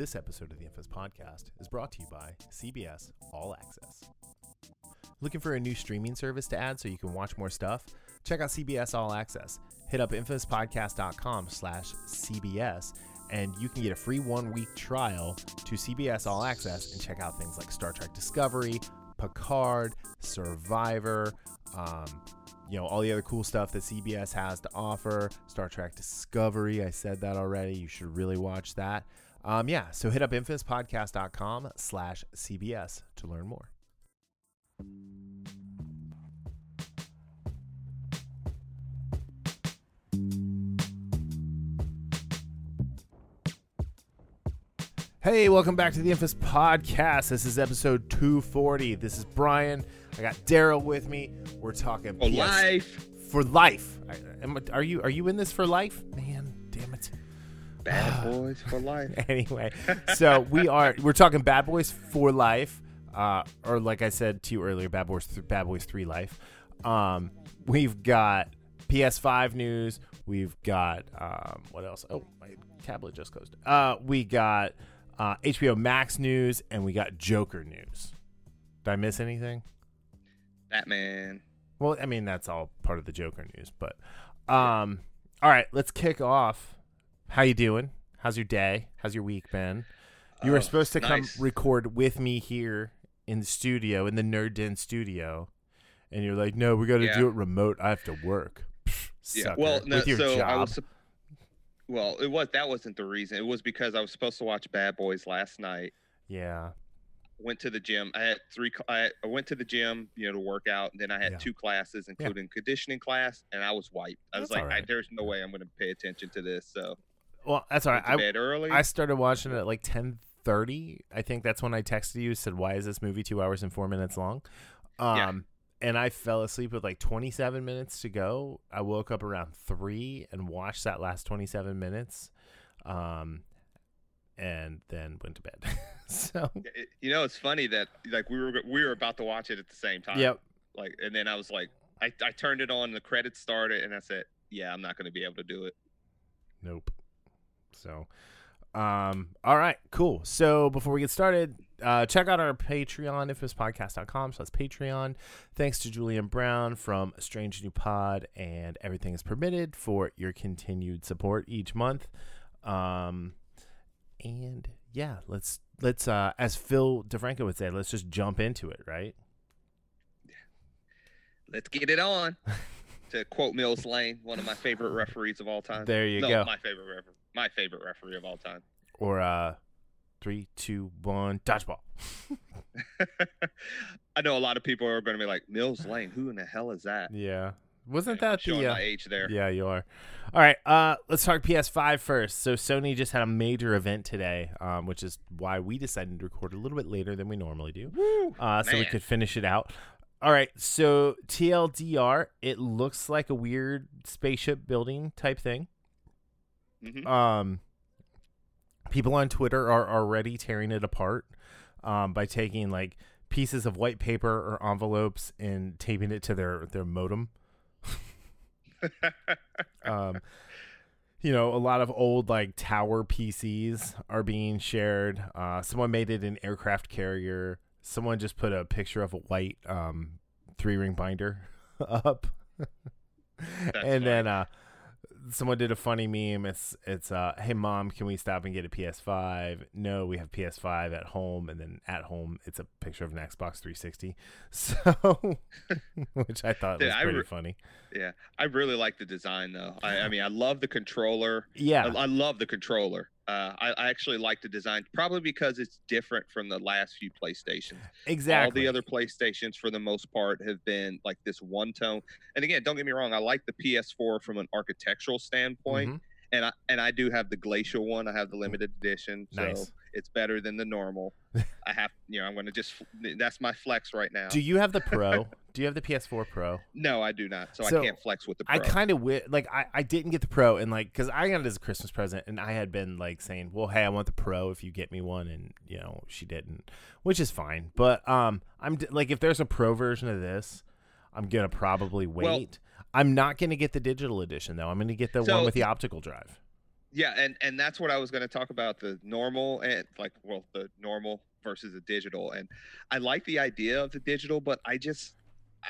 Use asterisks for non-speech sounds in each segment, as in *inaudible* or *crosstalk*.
This episode of the Infamous Podcast is brought to you by CBS All Access. Looking for a new streaming service to add so you can watch more stuff? Check out CBS All Access. Hit up infamouspodcast.com slash CBS and you can get a free one-week trial to CBS All Access and check out things like Star Trek Discovery, Picard, Survivor, um, you know, all the other cool stuff that CBS has to offer. Star Trek Discovery, I said that already. You should really watch that. Um, yeah, so hit up infamouspodcast.com slash CBS to learn more. Hey, welcome back to the Infamous Podcast. This is episode 240. This is Brian. I got Darryl with me. We're talking For PS life. For life. I, am, are you are you in this for life? Man. Bad *sighs* boys for life. *laughs* anyway, so we are we're talking Bad Boys for Life, uh, or like I said to you earlier, Bad Boys th- Bad Boys Three Life. Um, we've got PS5 news. We've got um, what else? Oh, my tablet just closed. Uh, we got uh, HBO Max news, and we got Joker news. Did I miss anything? Batman. Well, I mean that's all part of the Joker news, but um, all right, let's kick off. How you doing? How's your day? How's your week been? You were Oh, supposed to come record with me here in the studio, in the Nerd Den studio, and you're like, "No, we got to Yeah. do it remote. I have to work." Pfft, Yeah. sucker. Well, no, so job. I was. Well, it was that wasn't the reason. It was because I was supposed to watch Bad Boys last night. yeah, Went to the gym. I had three. I, I went to the gym, you know, to work out. And then I had Yeah. two classes, including conditioning class, and I was wiped. I was like, right. I, "There's no way I'm going to pay attention to this." So well, that's all right. I, bed early. I started watching it at like ten thirty. I think that's when I texted you. Said, "Why is this movie two hours and four minutes long?" Um, Yeah. and I fell asleep with like twenty seven minutes to go. I woke up around three and watched that last twenty seven minutes, um, and then went to bed. *laughs* so, you know, it's funny that like we were we were about to watch it at the same time. yep. Like, and then I was like, I, I turned it on. The credits started, and I said, "Yeah, I'm not going to be able to do it." Nope. So, um, all right, cool. So before we get started, uh, check out our Patreon, infamouspodcast.com. So that's Patreon. Thanks to Julian Brown from Strange New Pod and Everything is Permitted for your continued support each month. Um, and yeah, let's let's uh, as Phil DeFranco would say, let's just jump into it, right? Let's get it on. *laughs* to quote Mills Lane, one of my favorite referees of all time. There you no, go. my favorite referee. My favorite referee of all time. *laughs* Or uh, three, two, one, dodgeball. *laughs* I know a lot of people are going to be like, Mills Lane, who in the hell is that? Yeah, wasn't that the uh, my age there? Yeah, you are. All right, uh, let's talk PS5 first. So Sony just had a major event today, um, which is why we decided to record a little bit later than we normally do, Woo, uh, so we could finish it out. All right, so TLDR, it looks like a weird spaceship building type thing. Mhm. Um, people on Twitter are already tearing it apart um, by taking like pieces of white paper or envelopes and taping it to their their modem. *laughs* um, you know, a lot of old like tower PCs are being shared. Uh, someone made it an aircraft carrier. Someone just put a picture of a white um, three ring binder *laughs* up, and then uh, someone did a funny meme. It's it's uh, hey mom, can we stop and get a PS5? No, we have PS5 at home, and then at home it's a picture of an Xbox 360. *laughs* So, *laughs* which I thought Dude, was pretty re- funny. yeah, I really like the design though. I, I mean, I love the controller. Yeah, I, I love the controller. Uh, I, I actually like the design, probably because it's different from the last few PlayStations. exactly. All the other PlayStations, for the most part, have been like this one tone. And again, don't get me wrong, I like the PS4 from an architectural standpoint, Mhm. and I and I do have the Glacial one. I have the limited edition, so Nice. It's better than the normal. I have, you know, I'm gonna just that's my flex right now. Do you have the Pro? do you have the PS4 Pro? no, I do not, so, So, I can't flex with the Pro. I kind of like I, I didn't get the Pro and like because I got it as a Christmas present and I had been like saying, well, hey, I want the Pro if you get me one, and you know she didn't, which is fine. But um, I'm d- like if there's a Pro version of this, I'm gonna probably wait. Well- I'm not gonna get the digital edition though. I'm gonna get the one with the optical drive. Yeah, and and that's what I was going to talk about the normal and like well the normal versus the digital, and I like the idea of the digital, but I just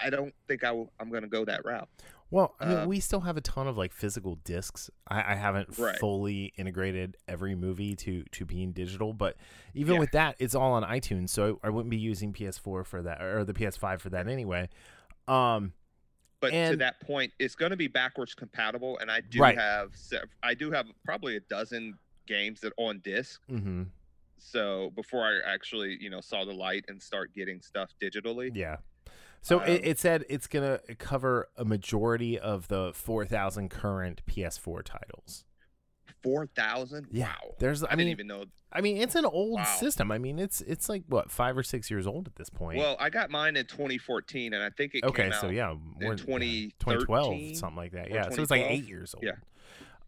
I don't think I w- I'm going to go that route. Well, I mean, Uh, we still have a ton of like physical discs. I, I haven't Right. fully integrated every movie to to being digital, but even Yeah. with that, it's all on iTunes, so I wouldn't be using PS4 for that or the PS5 for that anyway. Um, But to that point, it's going to be backwards compatible, and I do Right. have sev- I do have probably a dozen games that on disc. mhm, So before I actually you know saw the light and start getting stuff digitally, yeah. So it, Um, it said it's gonna cover a majority of the 4,000 current PS4 titles. Four thousand. Yeah, Wow. There's, I, I, mean, didn't even know. I mean, it's an old Wow. system. I mean, it's it's like what five or six years old at this point. Well, I got mine in 2014, and I think it okay, came so out yeah, 2013 2012, something like that. Yeah, so it's like eight years old. Yeah.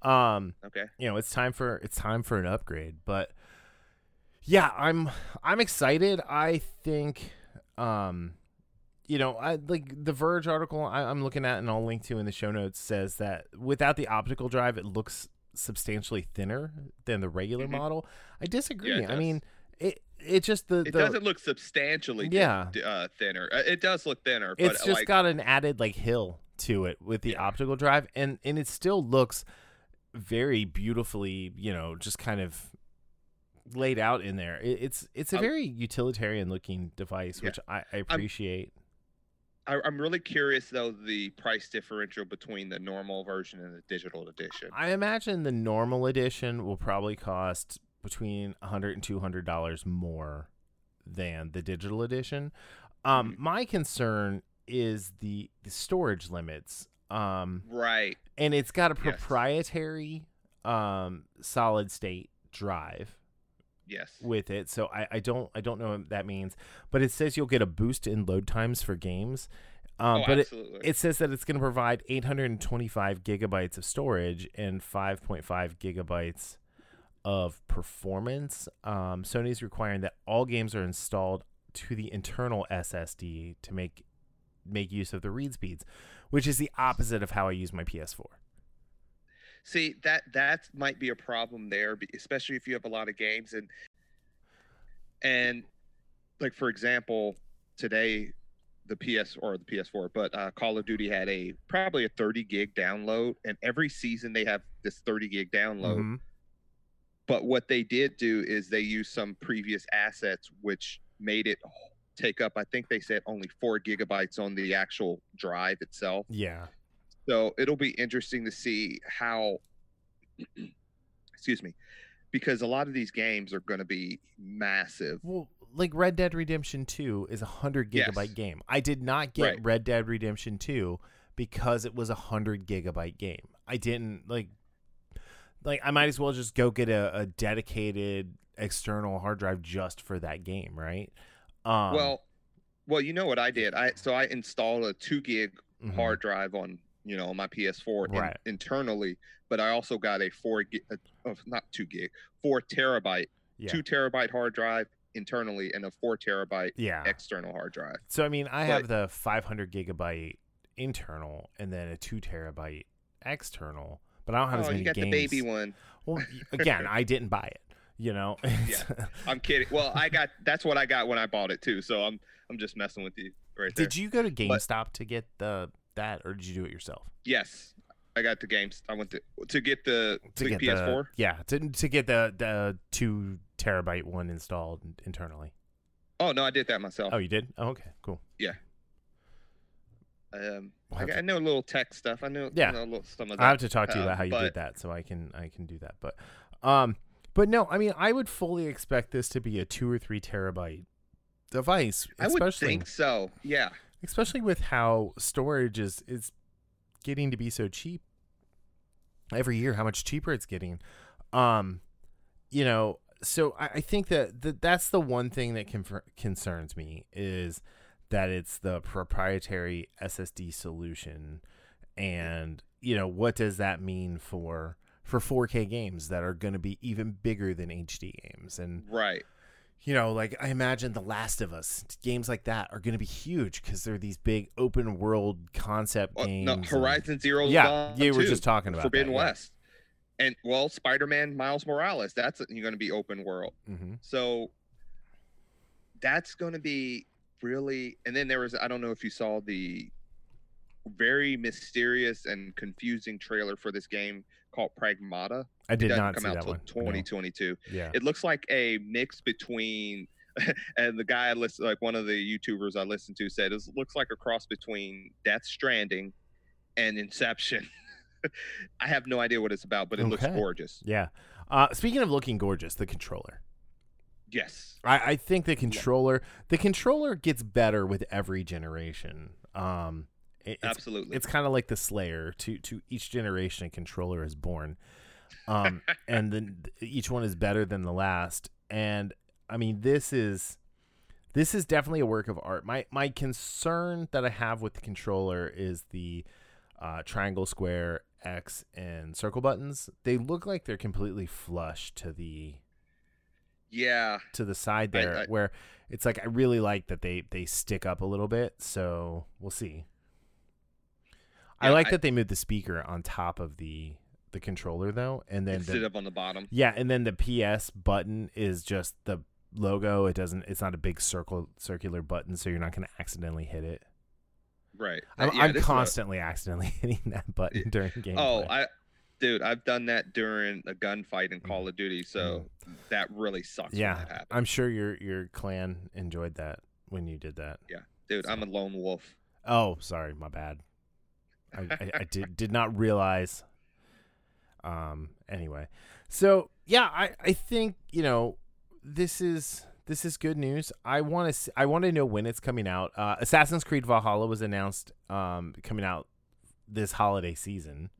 Um, Okay. you know, it's time for it's time for an upgrade. But yeah, I'm I'm excited. I think, um, you know, I like the Verge article I, I'm looking at, and I'll link to in the show notes says that without the optical drive, it looks substantially thinner than the regular Mhm. model. I disagree. it I mean, it it just the It the doesn't look substantially Yeah. uh, thinner. Uh, It does look thinner, but it's just like got an added like hill to it with the Yeah. optical drive and and it still looks very beautifully you know just kind of laid out in there it, it's it's a very utilitarian looking device Yeah. which I, I appreciate I, I'm really curious though the price differential between the normal version and the digital edition. i imagine the normal edition will probably cost between 100 and 200 dollars more than the digital edition um Mhm. my concern is the, the storage limits um Right. and it's got a Yes. proprietary um solid state drive Yes. with it so I, I don't i don't know what that means but it says you'll get a boost in load times for games um oh, but it, absolutely. it says that it's going to provide 825 gigabytes of storage and 5.5 gigabytes of performance um sony's requiring that all games are installed to the internal ssd to make make use of the read speeds which is the opposite of how i use my ps4 See that that might be a problem there, especially if you have a lot of games and and like for example, today the PS or the PS4, but uh, Call of Duty had a probably a 30 gig download, and every season they have this 30 gig download. Mhm. But what they did do is they used some previous assets, which made it take up. I think they said only four gigabytes on the actual drive itself. Yeah. So it'll be interesting to see how, excuse me, because a lot of these games are going to be massive. Well, like Red Dead Redemption 2 is a 100 Yes. gigabyte game. I did not get Right. Red Dead Redemption 2 because it was a 100 gigabyte game. I didn't like like I might as well just go get a, a dedicated external hard drive just for that game, right? Um well, well, you know what I did? I so I installed a two gig mhm. hard drive on you know on my PS4 in- internally, but I also got a four gig, uh, oh, not two gig, four terabyte, yeah. two terabyte hard drive internally, and a four terabyte yeah. external hard drive. So I mean, I But- have the 500 gigabyte internal and then a 2 terabyte external, but I don't have as Oh, many you got games. the baby one. Well, *laughs* again, I didn't buy it. You know. Yeah, *laughs* I'm kidding. Well, I got that's what I got when I bought it too. So I'm I'm just messing with you right there. Did you go to GameStop to get the that, or did you do it yourself? Yes, I got the games. I went to to get the, To get PS4. the yeah, to to get the the two terabyte one installed internally. Oh no, I did that myself. Oh, you did? Oh, okay, cool. Yeah. Um, I, I know a little tech stuff. I know, Yeah. I know a little, some of that. I have to talk to you uh, about how you but- did that, so I can I can do that. But um, but no, I mean, I would fully expect this to be a two or three terabyte device, Especially. I would think so. Yeah. Especially with how storage is is getting to be so cheap every year how much cheaper it's getting. Um you know so i, I think that, that that's the one thing that confer- concerns me is that it's the proprietary ssd solution. And you know what does that mean for for 4k games that are going to be even bigger than hd games? And Right. You know, like I imagine The Last of Us games like that are going to be huge because they're these big open world concept Well, games. no, and- Horizon Zero Yeah, you were just talking about Forbidden that, yeah. West. and well, Spider-Man Miles Morales, that's going to be open world. Mm-hmm. So that's going to be really. And then there was I don't know if you saw the very mysterious and confusing trailer for this game called Pragmata. I did doesn't come see out that till one. No. 2022. Yeah. It looks like a mix between. *laughs* and the guy I listen, like one of the YouTubers I listened to said, it looks like a cross between Death Stranding and Inception. *laughs* I have no idea what it's about, but it looks gorgeous. Yeah. Uh, speaking of looking gorgeous, the controller. Yes. I, I think the controller the controller gets better with every generation. Um, it's Absolutely. it's kind of like the Slayer. To to each generation, a controller is born, um, *laughs* and then each one is better than the last. And I mean, this is this is definitely a work of art. My my concern that I have with the controller is the uh, triangle, square, X, and circle buttons. They look like they're completely flush to the yeah. to the side I- there I- where it's like I really like that they they stick up a little bit. So we'll see. I like I- that they moved the speaker on top of the the controller though, and then the, of on the bottom. yeah, and then the PS button is just the logo. It doesn't. It's not a big circle circular button, so you're not going to accidentally hit it. Right. I'm, Uh, yeah, I'm this is what- constantly accidentally *laughs* hitting that button during gameplay. Oh, I, dude, I've done that during a gunfight in Mm. Call of Duty, so that really sucks. yeah, when that. I'm sure your your clan enjoyed that when you did that. Yeah, dude, I'm a lone wolf. Oh, sorry, my bad. I, I, I did did not realize. Um. Anyway, so yeah, I I think you know this is this is good news. I want to I want to know when it's coming out. Uh, Assassin's Creed Valhalla was announced um coming out this holiday season.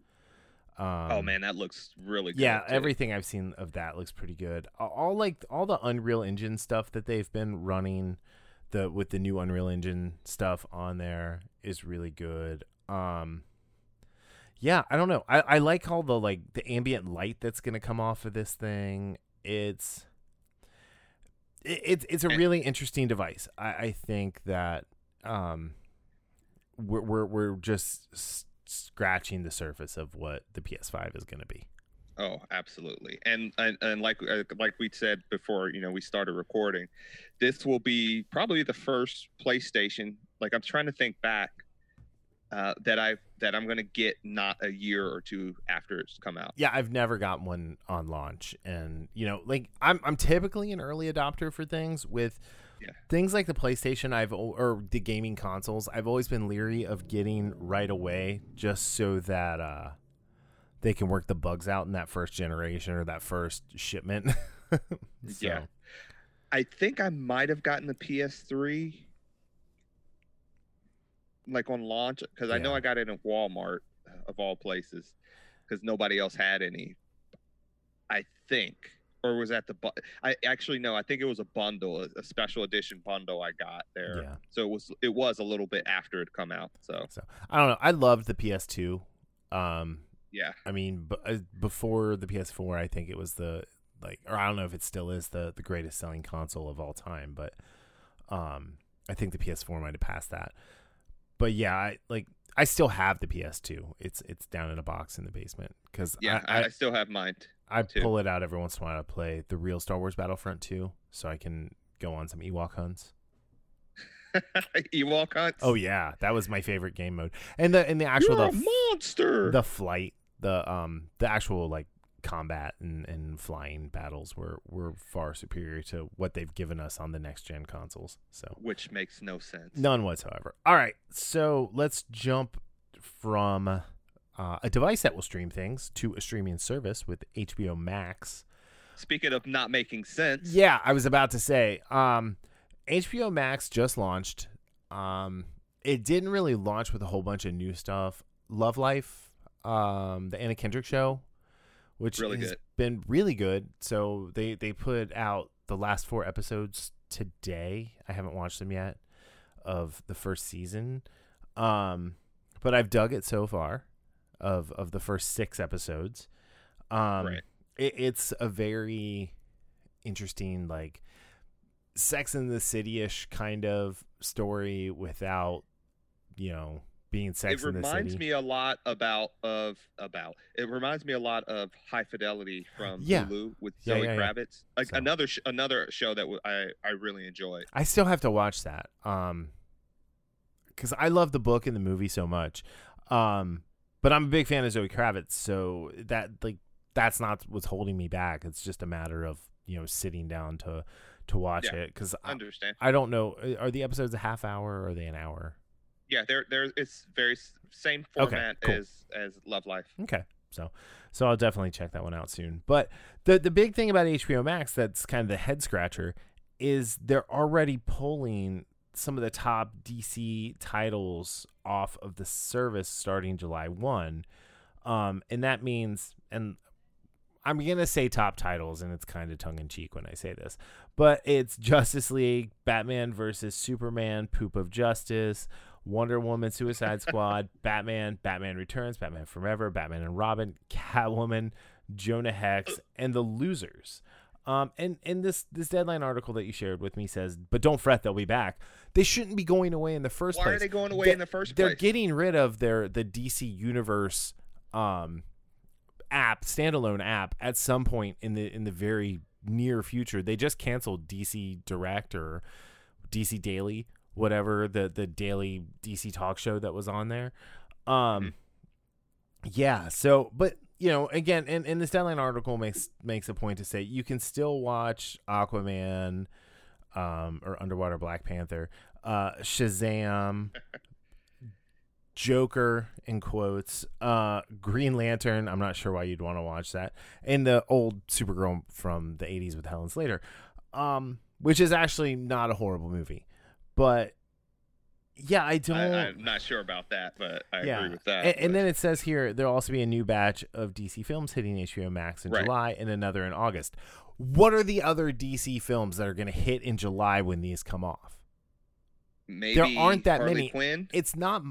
Um, oh man, that looks really good. yeah, too. everything I've seen of that looks pretty good. All- All like all the Unreal Engine stuff that they've been running, the with the new Unreal Engine stuff on there is really good. Um, yeah, I don't know. I, I like all the like the ambient light that's gonna come off of this thing. It's it, it's it's a really interesting device. I, I think that um we're we're we're just s- scratching the surface of what the PS5 is going to be. Oh, absolutely. And and, and like uh, like we said before, you know, we started recording. This will be probably the first PlayStation. Like I'm trying to think back uh, that I that I'm gonna get not a year or two after it's come out. Yeah, I've never gotten one on launch, and you know, like I'm I'm typically an early adopter for things with Yeah. things like the PlayStation. I've or the gaming consoles. I've always been leery of getting right away, just so that uh, they can work the bugs out in that first generation or that first shipment. *laughs* So, Yeah. I think I might have gotten the PS3 like on launch because I know I got it in Walmart of all places because nobody else had any. I think, or was that the bu- I actually no, I think it was a bundle, a, a special edition bundle I got there. Yeah. So it was it was a little bit after it come out. So So I don't know. I loved the PS2. Um, yeah, I mean, b- uh, before the PS4, I think it was the like, or I don't know if it still is the the greatest selling console of all time, but um, I think the PS4 might have passed that. But yeah, I like I still have the PS2. It's it's down in a box in the basement because yeah, I, I, I, still have mine. I too. pull it out every once in a while to play the real Star Wars Battlefront 2, so I can go on some Ewok hunts. *laughs* Ewok hunts. Oh yeah, that was my favorite game mode, and the and the actual You're the monster. the flight the um the actual like combat and, and flying battles were were far superior to what they've given us on the next gen consoles so. Which makes no sense. none whatsoever. All right so let's jump from uh, a device that will stream things to a streaming service with hbo max. Speaking of not making sense, yeah i was about to say um hbo max just launched. Um it didn't really launch with a whole bunch of new stuff. Love life um the anna kendrick show which Really has good. been really good so they they put out the last four episodes today i haven't watched them yet of the first season um but i've dug it so far of of the first six episodes um Right. it, it's a very interesting like sex in the city-ish kind of story without you know being Sex it reminds me a lot about of about. It reminds me a lot of High Fidelity from Yeah. Hulu with Yeah, Zoe yeah. Kravitz. Like So- another sh- another show that w- I I really enjoy. I still have to watch that. Um, because I love the book and the movie so much. Um, but I'm a big fan of Zoe Kravitz, so that like that's not what's holding me back. It's just a matter of you know sitting down to to watch it because I, Understand? I don't know. Are the episodes a half hour or are they an hour? Yeah, there there it's very same Okay, format cool. as as Love Life. Okay. So so I'll definitely check that one out soon. But the the big thing about HBO Max that's kind of the head scratcher is they're already pulling some of the top DC titles off of the service starting July 1. Um and that means and I'm going to say top titles and it's kind of tongue in cheek when I say this. But it's Justice League, Batman versus Superman, Poop of Justice, Wonder Woman, Suicide Squad, *laughs* Batman, Batman Returns, Batman Forever, Batman and Robin, Catwoman, Jonah Hex, and The Losers. Um, and and this this deadline article that you shared with me says, but don't fret, they'll be back. They shouldn't be going away in the first Why place. are they going away They- in the first They're place? getting rid of their the DC Universe um app, standalone app, at some point in the in the very near future. They just canceled DC Direct or DC Daily, whatever the the daily DC talk show that was on there. Um, yeah. So, but you know, again, and, and this deadline article makes makes a point to say you can still watch Aquaman, um, or Underwater Black Panther, uh, Shazam. *laughs* Joker in quotes, uh, Green Lantern. I'm not sure why you'd want to watch that, and the old Supergirl from the '80s with Helen Slater, um, which is actually not a horrible movie, but yeah, I don't. I, I'm not sure about that, but I yeah, agree with that. and, and then it says here there'll also be a new batch of DC films hitting HBO Max in Right. July and another in August. What are the other DC films that are going to hit in July when these come off? maybe there aren't that Harley many. Quinn. It's not.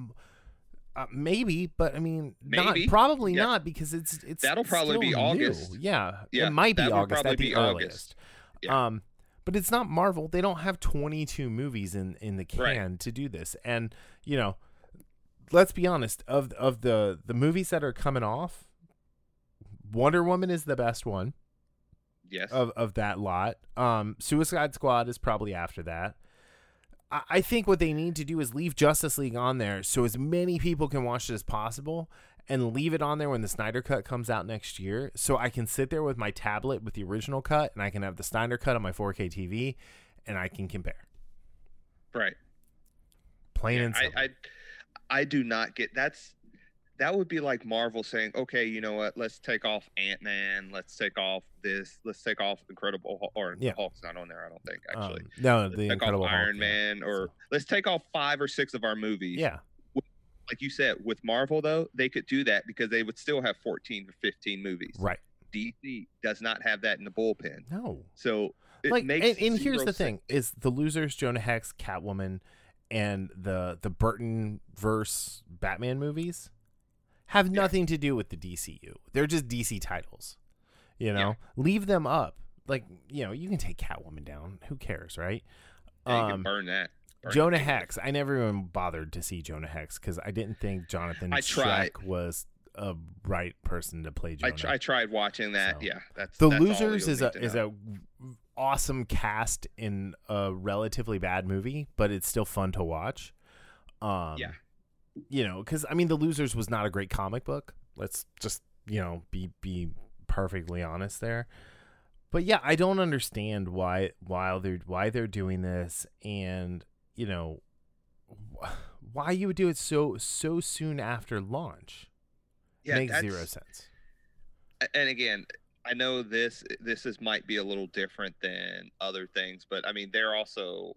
Uh, maybe, but I mean, not probably Yeah. not because it's it's That'll probably be new. August. Yeah, Yeah, it might be August. that would August probably at the be earliest. August. Yeah. Um, but it's not Marvel. They don't have 22 movies in in the can Right. to do this. And you know, let's be honest. Of of the the movies that are coming off, Wonder Woman is the best one Yes. of of that lot. Um, Suicide Squad is probably after that. I, I think what they need to do is leave Justice League on there so as many people can watch it as possible, and leave it on there when the Snyder Cut comes out next year, so I can sit there with my tablet with the original cut, and I can have the Snyder Cut on my 4K TV, and I can compare. right. Plain and I, simple. I I do not get that's that would be like Marvel saying, okay, you know what? Let's take off Ant Man. Let's take off this. Let's take off Incredible Hulk, or Yeah. Hulk's not on there. I don't think actually. Um, no, let's the take Incredible Hulk, Iron yeah. Man, or So- let's take off five or six of our movies. yeah, Like you said, with Marvel though, they could do that because they would still have 14 or 15 movies. right. DC does not have that in the bullpen. No, So it like, makes and, and here's the thing: is the losers Jonah Hex, Catwoman, and the the Burton verse Batman movies have Yeah. nothing to do with the DCU. They're just DC titles. You know, Yeah. leave them up. Like you know, you can take Catwoman down. Who cares, right? Yeah, you Um, can burn that. Burn Jonah. Hex. I never even bothered to see Jonah Hex because I didn't think Jonathan I tried. Schaech was a right person to play Jonah. I, tr- I tried watching that. So. yeah, that's the that's losers is a is a awesome cast in a relatively bad movie, but it's still fun to watch. Um, Yeah. you know, because I mean, the losers was not a great comic book. Let's just you know be be perfectly honest there. But yeah, I don't understand why why they're why they're doing this, and you know why you would do it so so soon after launch. yeah, Makes zero sense. and again i know this this is might be a little different than other things but i mean they're also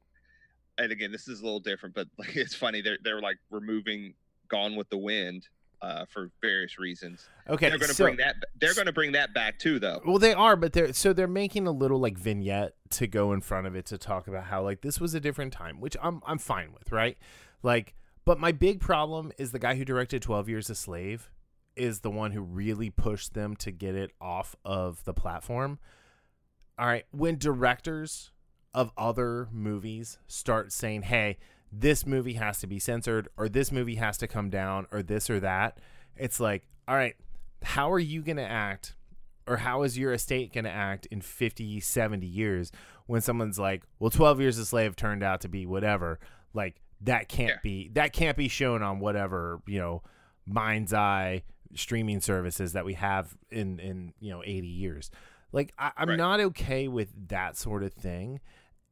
and again this is a little different but *laughs* like it's funny they're they're like removing gone with the wind uh for various reasons Okay, they're going to so- bring that they're going to bring that back too though Well, they are, but they're so they're making a little like vignette to go in front of it to talk about how like this was a different time, which I'm I'm fine with, right? Like, but my big problem is the guy who directed Twelve Years a Slave is the one who really pushed them to get it off of the platform. All right, when directors of other movies start saying, "Hey, this movie has to be censored or this movie has to come down or this or that. It's like, all right, how are you going to act or how is your estate going to act in 50, 70 years when someone's like, well, 12 years a slave turned out to be whatever. Like that can't Yeah. be that can't be shown on whatever, you know, mind's eye streaming services that we have in in, you know, 80 years. Like I, I'm Right. not okay with that sort of thing.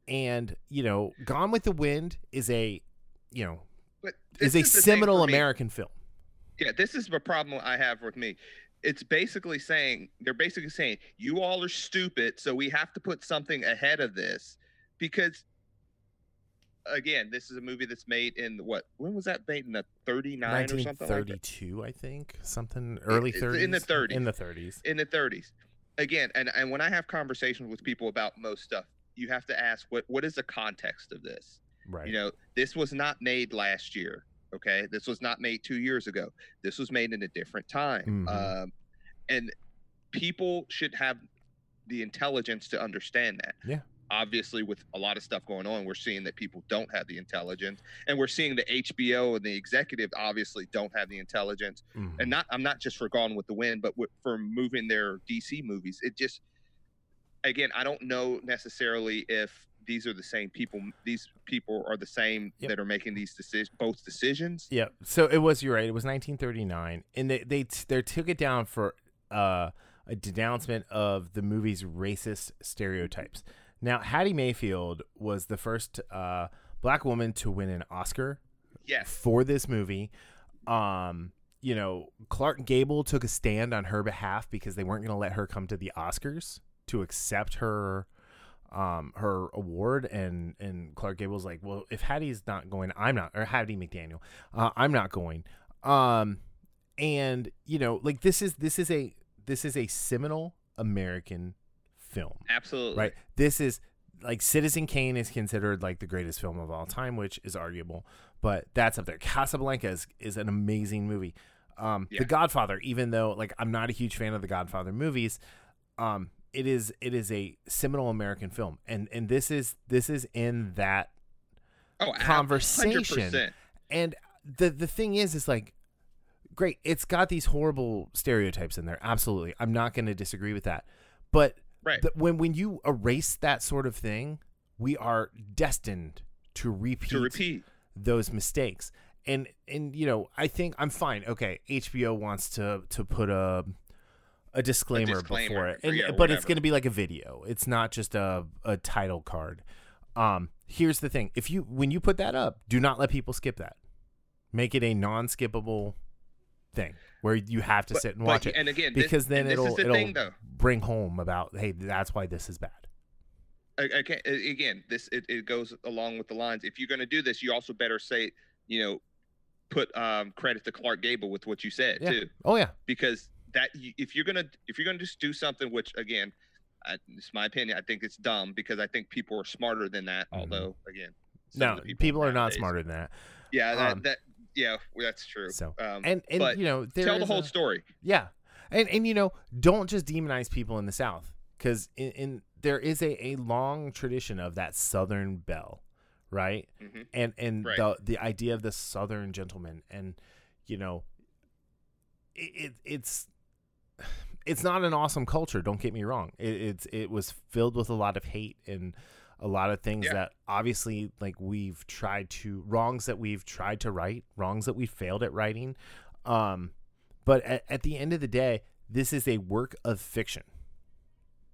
And, you know, Gone with the Wind is a, you know, But is a seminal. American film. Yeah, this is the problem I have with me. It's basically saying they're basically saying you all are stupid, so we have to put something ahead of this because again, this is a movie that's made in what? When was that made in the 39 or something like I think, something early it's 30s. in the 30s. In the 30s. in the 30s. Again, and and when I have conversations with people about most stuff, you have to ask what what is the context of this? Right. You know, this was not made last year. Okay, this was not made two years ago. This was made in a different time, Mhm. um, and people should have the intelligence to understand that. Yeah. Obviously, with a lot of stuff going on, we're seeing that people don't have the intelligence, and we're seeing the HBO and the executive obviously don't have the intelligence. Mhm. And not, I'm not just for Gone with the Wind, but for moving their DC movies. It just, again, I don't know necessarily if these are the same people. These people are the same Yep. that are making these decisions, both decisions. Yeah. So it was you're right. It was 1939, and they they they took it down for uh, a denouncement of the movie's racist stereotypes. Now, Hattie Mayfield was the first uh, black woman to win an Oscar Yes. for this movie. Um, you know, Clark Gable took a stand on her behalf because they weren't going to let her come to the Oscars to accept her um her award and and Clark Gable's like, "Well, if Hattie's not going, I'm not." Or Hattie McDaniel, uh, I'm not going. Um and you know, like this is this is a this is a seminal American film Absolutely. right this is like citizen kane is considered like the greatest film of all time which is arguable but that's up there casablanca is, is an amazing movie um Yeah. the godfather even though like i'm not a huge fan of the godfather movies um it is it is a seminal american film and and this is this is in that Oh, conversation. 100%. and the the thing is is like great it's got these horrible stereotypes in there absolutely i'm not going to disagree with that but Right. the, when when you erase that sort of thing we are destined to repeat, to repeat. those mistakes and and you know i think i'm fine okay hbo wants to to put a a disclaimer, before disclaimer, it and, yeah, but it's going to be like a video. It's not just a, a title card. Um here's the thing. If you when you put that up do not let people skip that. Make it a non-skippable thing where you have to But- sit and but- watch it. And again, this- because then this it'll is the it'll thing, bring home about hey that's why this is bad. I, I can't, a- again, this it, it goes along with the lines. If you're going to do this, you also better say, you know, put um, credit to Clark Gable with what you said Yeah. too, oh yeah. Because that if you're gonna if you're gonna just do something, which again, I, it's my opinion, I think it's dumb because I think people are smarter than that. Mhm. Although again, no the people, are not smarter than that Yeah, that, Um, that yeah, that's true. so, um, and and you know tell the whole a- story. Yeah, and and you know, don't just demonize people in the South because in, in there is a, a long tradition of that Southern belle, right? Mhm. And and Right. the the idea of the Southern gentleman, and you know, it, it it's it's not an awesome culture. Don't get me wrong. It, it's it was filled with a lot of hate and a lot of things Yeah. that obviously like we've tried to wrongs that we've tried to right, wrongs that we failed at writing. Um, but at, at the end of the day, this is a work of fiction.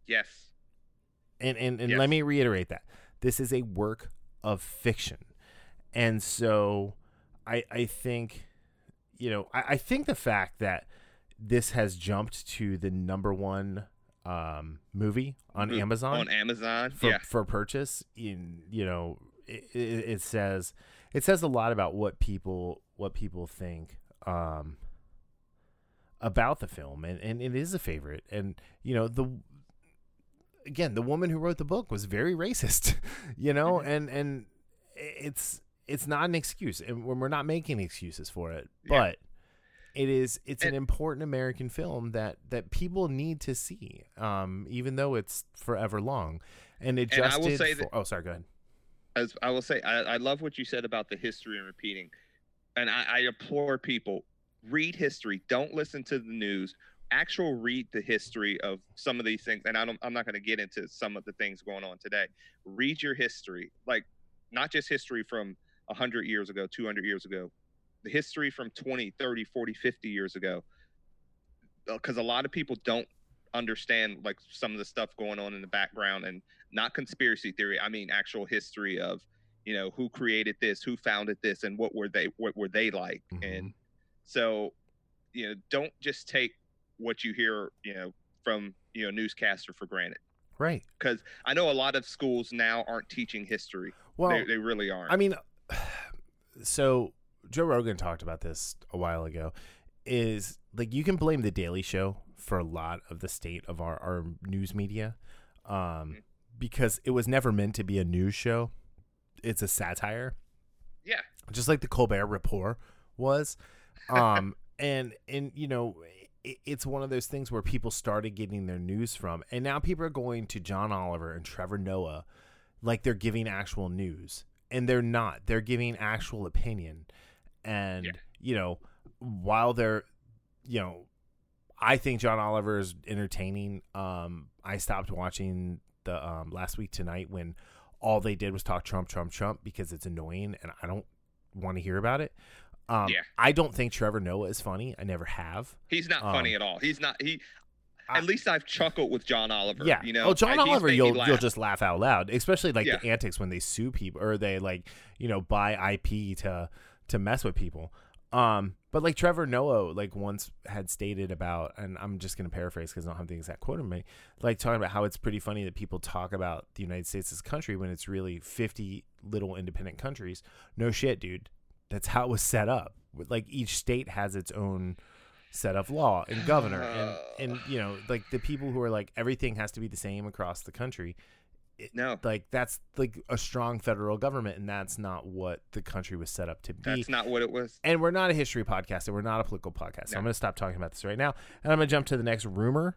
Yes. And and, and Yes. let me reiterate that. This is a work of fiction. And so I I think you know, I, I think the fact that this has jumped to the number one um, movie on Mm, Amazon on Amazon. for, yeah. for purchase in you know it, it, it says it says a lot about what people what people think um about the film and, and it is a favorite and you know the again the woman who wrote the book was very racist *laughs* you know Mhm. and and it's it's not an excuse and when we're not making excuses for it Yeah. but it is it's an important american film that that people need to see um even though it's forever long and it just will did say for, that- oh sorry go ahead as I will say, I, I love what you said about the history and repeating, and I, I implore people read history. Don't listen to the news. Actual read the history of some of these things, and I don't, I'm not going to get into some of the things going on today. Read your history, like not just history from 100 years ago, 200 years ago, the history from 20, 30, 40, 50 years ago. Because a lot of people don't understand like some of the stuff going on in the background and not conspiracy theory i mean actual history of you know who created this who founded this and what were they what were they like Mhm. and so you know don't just take what you hear you know from you know newscaster for granted Right. because i know a lot of schools now aren't teaching history Well, they, they really aren't I mean, *sighs* so Joe Rogan talked about this a while ago. Is like you can blame the Daily Show for a lot of the state of our, our news media, um, Mhm. because it was never meant to be a news show. It's a satire, yeah just like the Colbert Report was. *laughs* Um, and and you know, it, it's one of those things where people started getting their news from, and now people are going to John Oliver and Trevor Noah like they're giving actual news, and they're not. They're giving actual opinion, and Yeah. you know, while they're, you know, I think John Oliver is entertaining. Um, I stopped watching the um last week tonight when all they did was talk Trump, Trump, Trump because it's annoying and I don't want to hear about it. Um, Yeah. I don't think Trevor Noah is funny. I never have. he's not Um, funny at all he's not he I- at least i've chuckled with john oliver Yeah. you know oh, John I- Oliver, you'll you'll just laugh out loud, especially like the antics when they sue people or they like you know buy IP to to mess with people. Um, but like Trevor Noah, like once had stated about, and I'm just gonna paraphrase because I don't have the exact quote in me, like talking about how it's pretty funny that people talk about the United States as a country when it's really 50 little independent countries. No shit, dude. That's how it was set up. Like each state has its own set of law and governor and and you know like the people who are like everything has to be the same across the country no like that's like a strong federal government and that's not what the country was set up to be that's not what it was and we're not a history podcast and we're not a political podcast so No. i'm going to stop talking about this right now and i'm going to jump to the next rumor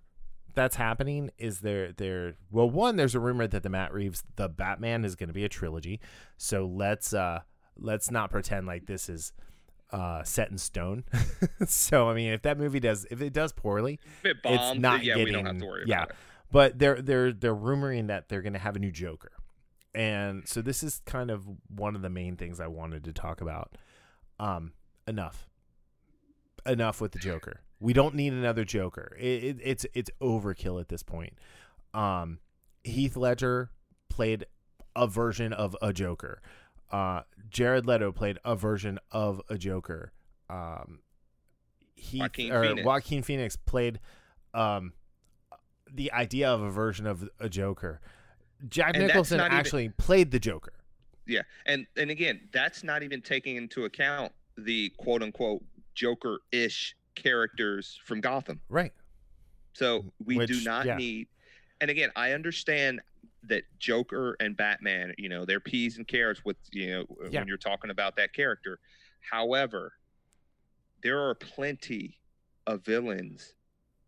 that's happening is there there well one there's a rumor that the matt reeves the batman is going to be a trilogy so let's uh let's not pretend like this is uh set in stone *laughs* so i mean if that movie does if it does poorly it bombs, not yeah, we don't have getting- to worry yeah. about it. But they're they're they're rumoring that they're going to have a new Joker, and so this is kind of one of the main things I wanted to talk about. Um, enough, enough with the Joker. We don't need another Joker. It, it, it's it's overkill at this point. Um, Heath Ledger played a version of a Joker. Uh, Jared Leto played a version of a Joker. Um, Heath Joaquin or Phoenix. Joaquin Phoenix played um the idea of a version of a Joker. Jack And Nicholson not even- actually played the Joker. Yeah, and and again, that's not even taking into account the quote unquote Joker ish characters from Gotham. Right. So we do not yeah. need. And again, I understand that Joker and Batman, you know, they're peas and carrots with you know Yeah. when you're talking about that character. However, there are plenty of villains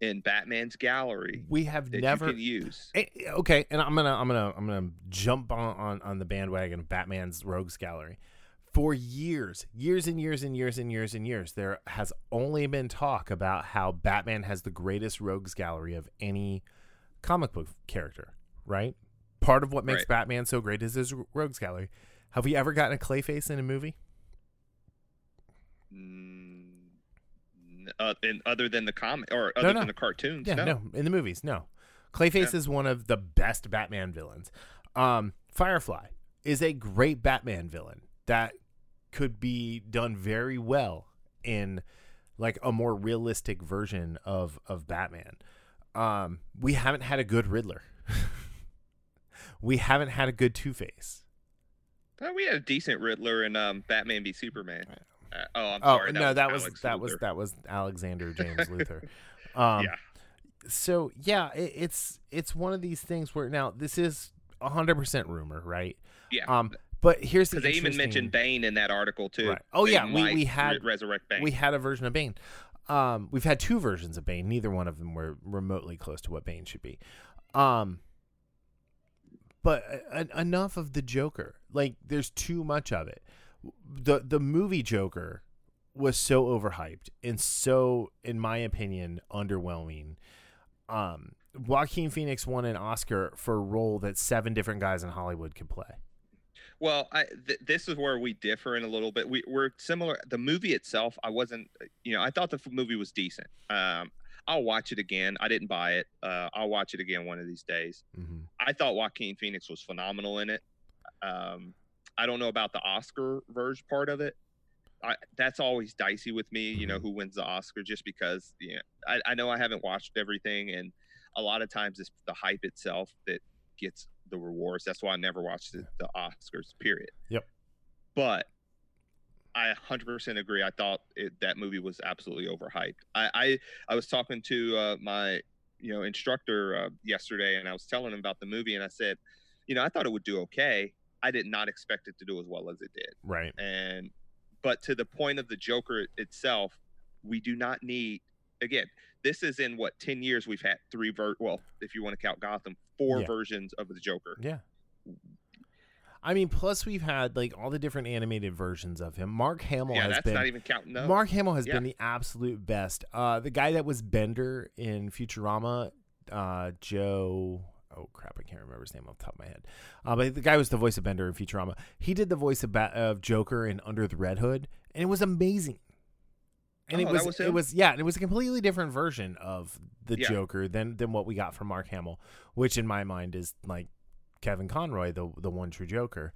in Batman's gallery We have never you can use. Eh, okay, and I'm gonna I'm gonna I'm gonna jump on, on on the bandwagon of Batman's Rogues Gallery. For years, years and years and years and years and years, there has only been talk about how Batman has the greatest Rogues Gallery of any comic book character. Right. Part of what makes Right. Batman so great is his Rogues Gallery. Have we ever gotten a Clayface in a movie? Mm, uh, and other than the comic or No, other no. than the cartoons, Yeah, no. no. in the movies, no. Clayface Yeah. is one of the best Batman villains. Um, Firefly is a great Batman villain that could be done very well in like a more realistic version of of Batman. Um, we haven't had a good Riddler. *laughs* we haven't had a good Two Face. Uh, we had a decent Riddler in um, Batman v Superman. Uh, oh, I'm Oh sorry. no, that was that was that was Alexander *laughs* James Luthor. Um, yeah. so yeah, it, it's it's one of these things where now this is hundred percent rumor, right? Yeah. Um, but here's the Because they even mentioned Bane in that article too. Right. Oh, They yeah, we- we had- re- resurrect Bane. we had a version of Bane. Um, we've had two versions of Bane. Neither one of them were remotely close to what Bane should be. Um, but uh, enough of the Joker. Like there's too much of it. The the movie Joker was so overhyped and so in my opinion underwhelming. Um Joaquin Phoenix won an Oscar for a role that seven different guys in Hollywood could play. Well, I th- this is where we differ in a little bit. We, we're similar. The movie itself, I wasn't, you know, I thought the f- movie was decent. Um, I'll watch it again. I didn't buy it. Uh, I'll watch it again one of these days. Mm-hmm. I thought Joaquin Phoenix was phenomenal in it. Um, I don't know about the Oscar verge part of it. I, that's always dicey with me, you know, who wins the Oscar, just because you know, I, I know I haven't watched everything, and a lot of times it's the hype itself that gets the rewards. That's why I never watched the, the Oscars. Period. Yep. But I 100% agree. I thought it, that movie was absolutely overhyped. I I, I was talking to uh, my you know instructor uh, yesterday, and I was telling him about the movie, and I said, you know, I thought it would do okay. I did not expect it to do as well as it did. Right. And but to the point of the Joker itself, we do not need again. This is in what ten years we've had three ver well, if you want to count Gotham, four Yeah. versions of the Joker. Yeah. I mean, plus we've had like all the different animated versions of him. Mark Hamill yeah, has that's been not even counting those. Mark Hamill has Yeah. been the absolute best. Uh, the guy that was Bender in Futurama, uh, Joe. Oh crap! I can't remember his name off the top of my head. Uh, but the guy was the voice of Bender in Futurama. He did the voice of, ba- of Joker in Under the Red Hood, and it was amazing. And Oh, it was, was it was yeah, and it was a completely different version of the Yeah. Joker than than what we got from Mark Hamill, which in my mind is like Kevin Conroy, the the one true Joker.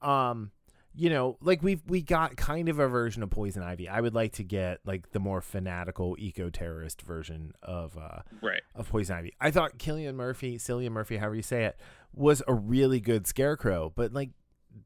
Um, you know, like we've we got kind of a version of Poison Ivy. I would like to get like the more fanatical eco terrorist version of uh right. of Poison Ivy. I thought Killian Murphy, Cillian Murphy, however you say it, was a really good scarecrow, but like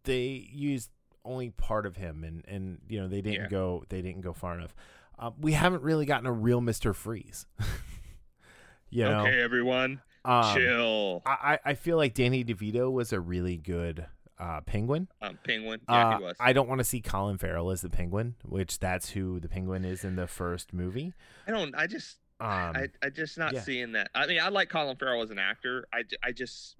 they used only part of him and and you know they didn't Yeah. go they didn't go far enough. Uh, we haven't really gotten a real Mister Freeze. *laughs* you know, okay, everyone, um, chill. I I I feel like Danny DeVito was a really good uh, penguin. Um, Penguin. Yeah, Uh, he was. I don't want to see Colin Farrell as the penguin, which that's who the penguin is in the first movie. I don't. I just. Um, I. I just not yeah. seeing that. I mean, I like Colin Farrell as an actor. I I just.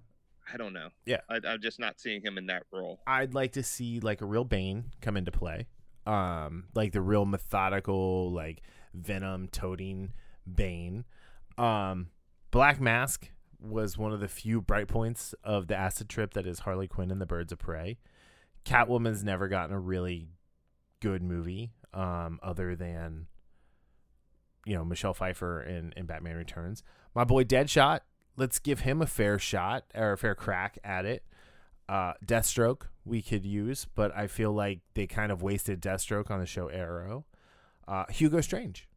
I don't know. Yeah. I, I'm just not seeing him in that role. I'd like to see like a real Bane come into play. Um, like the real methodical, like venom toting Bane. Um, Black Mask was one of the few bright points of the acid trip that is Harley Quinn and the Birds of Prey. Catwoman's never gotten a really good movie, um, other than you know Michelle Pfeiffer in, in Batman Returns. My boy Deadshot, let's give him a fair shot or a fair crack at it. Uh, Deathstroke we could use, but I feel like they kind of wasted Deathstroke on the show Arrow. Uh, Hugo Strange.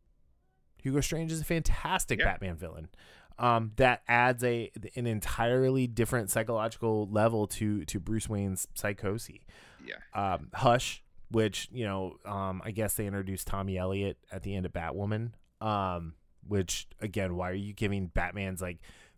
Hugo Strange is a fantastic Yeah. Batman villain. Um, that adds a an entirely different psychological level to to Bruce Wayne's psychosis. Yeah. Um, Hush, which you know, um, I guess they introduced Tommy Elliott at the end of Batwoman. Um, which again, why are you giving Batman's like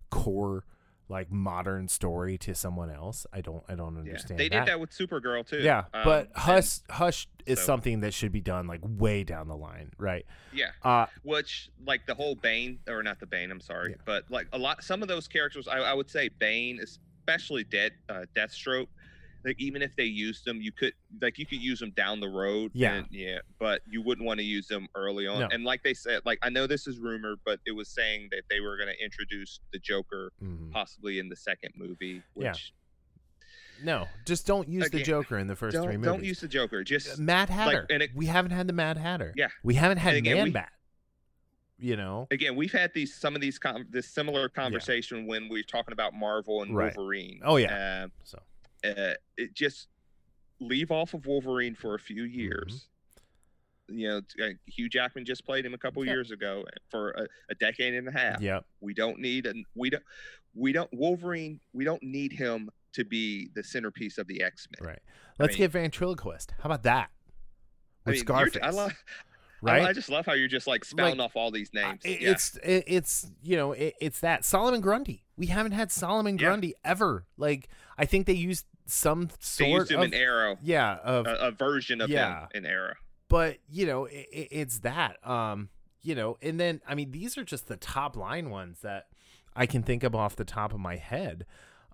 core like modern story to someone else? I don't I don't Yeah. understand. They did that with Supergirl too. Yeah, Um, but Hush Hush is so- something that should be done like way down the line, right? yeah. Uh, Which like the whole Bane or not the Bane, I'm sorry, Yeah. but like a lot some of those characters, I, I would say Bane, especially Dead uh, Deathstroke. Like even if they used them, you could like you could use them down the road. Yeah. and- yeah, but you wouldn't want to use them early on. No. And like they said, like I know this is rumor, but it was saying that they were going to introduce the Joker mhm. possibly in the second movie. Which Yeah. No, just don't use the Joker in the 1st don't three don't use the Joker. Just Mad Hatter. and it- we haven't had the Mad Hatter. Yeah. We haven't had again, Man we- Bat. You know. again, we've had these some of these com- this similar conversation when we're talking about Marvel and Right. Wolverine. Oh, yeah. Uh, So uh, it just leave off of Wolverine for a few Mm-hmm. years. You know, uh, Hugh Jackman just played him a couple Yeah. years ago uh, for a, a decade and a half. Yeah, We don't need and we don't we don't Wolverine. We don't need him to be the centerpiece of the X Men. Right. Let's mean- get ventriloquist. How about that? I With mean, Scarface. I love. Right. I, I just love how you're just like spouting off all these names. it- yeah. It's it, it's you know it, it's that Solomon Grundy. We haven't had Solomon Yeah. Grundy ever. Like I think they used some they sort used him of an Arrow, yeah of a, a version of Yeah. him in Arrow. but you know it, it's that um you know and then i mean these are just the top line ones that i can think of off the top of my head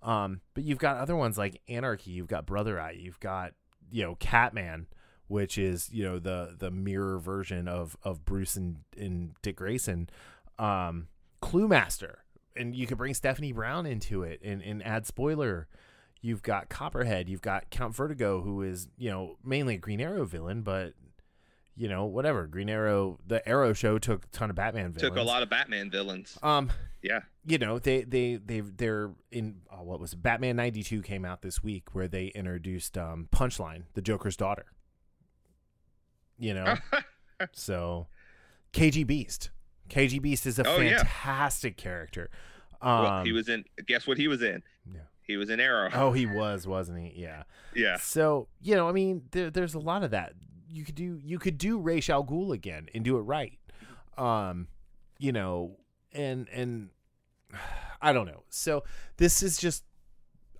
Um, but you've got other ones like Anarchy, you've got Brother Eye, you've got you know Catman, which is you know the the mirror version of of Bruce and, and Dick Grayson. Um, Clue Master, and you could bring Stephanie Brown into it and, and add spoiler. You've got Copperhead, you've got Count Vertigo, who is you know mainly a Green Arrow villain, but you know whatever Green Arrow, the Arrow show took a ton of Batman villains. Took a lot of Batman villains. Um, Yeah. you know they they they they're in oh, what was it? Batman ninety two came out this week where they introduced um, Punchline, the Joker's daughter. You know, *laughs* so KG Beast. KG Beast is a Oh, yeah. fantastic character. Um, well, he was in. Guess what he was in? Yeah. He was in Arrow. Oh, he was, wasn't he? Yeah. *laughs* yeah. So you know, I mean, there, there's a lot of that. You could do you could do Ra's al Ghul again and do it right. Um, you know, and and *sighs* I don't know. So this is just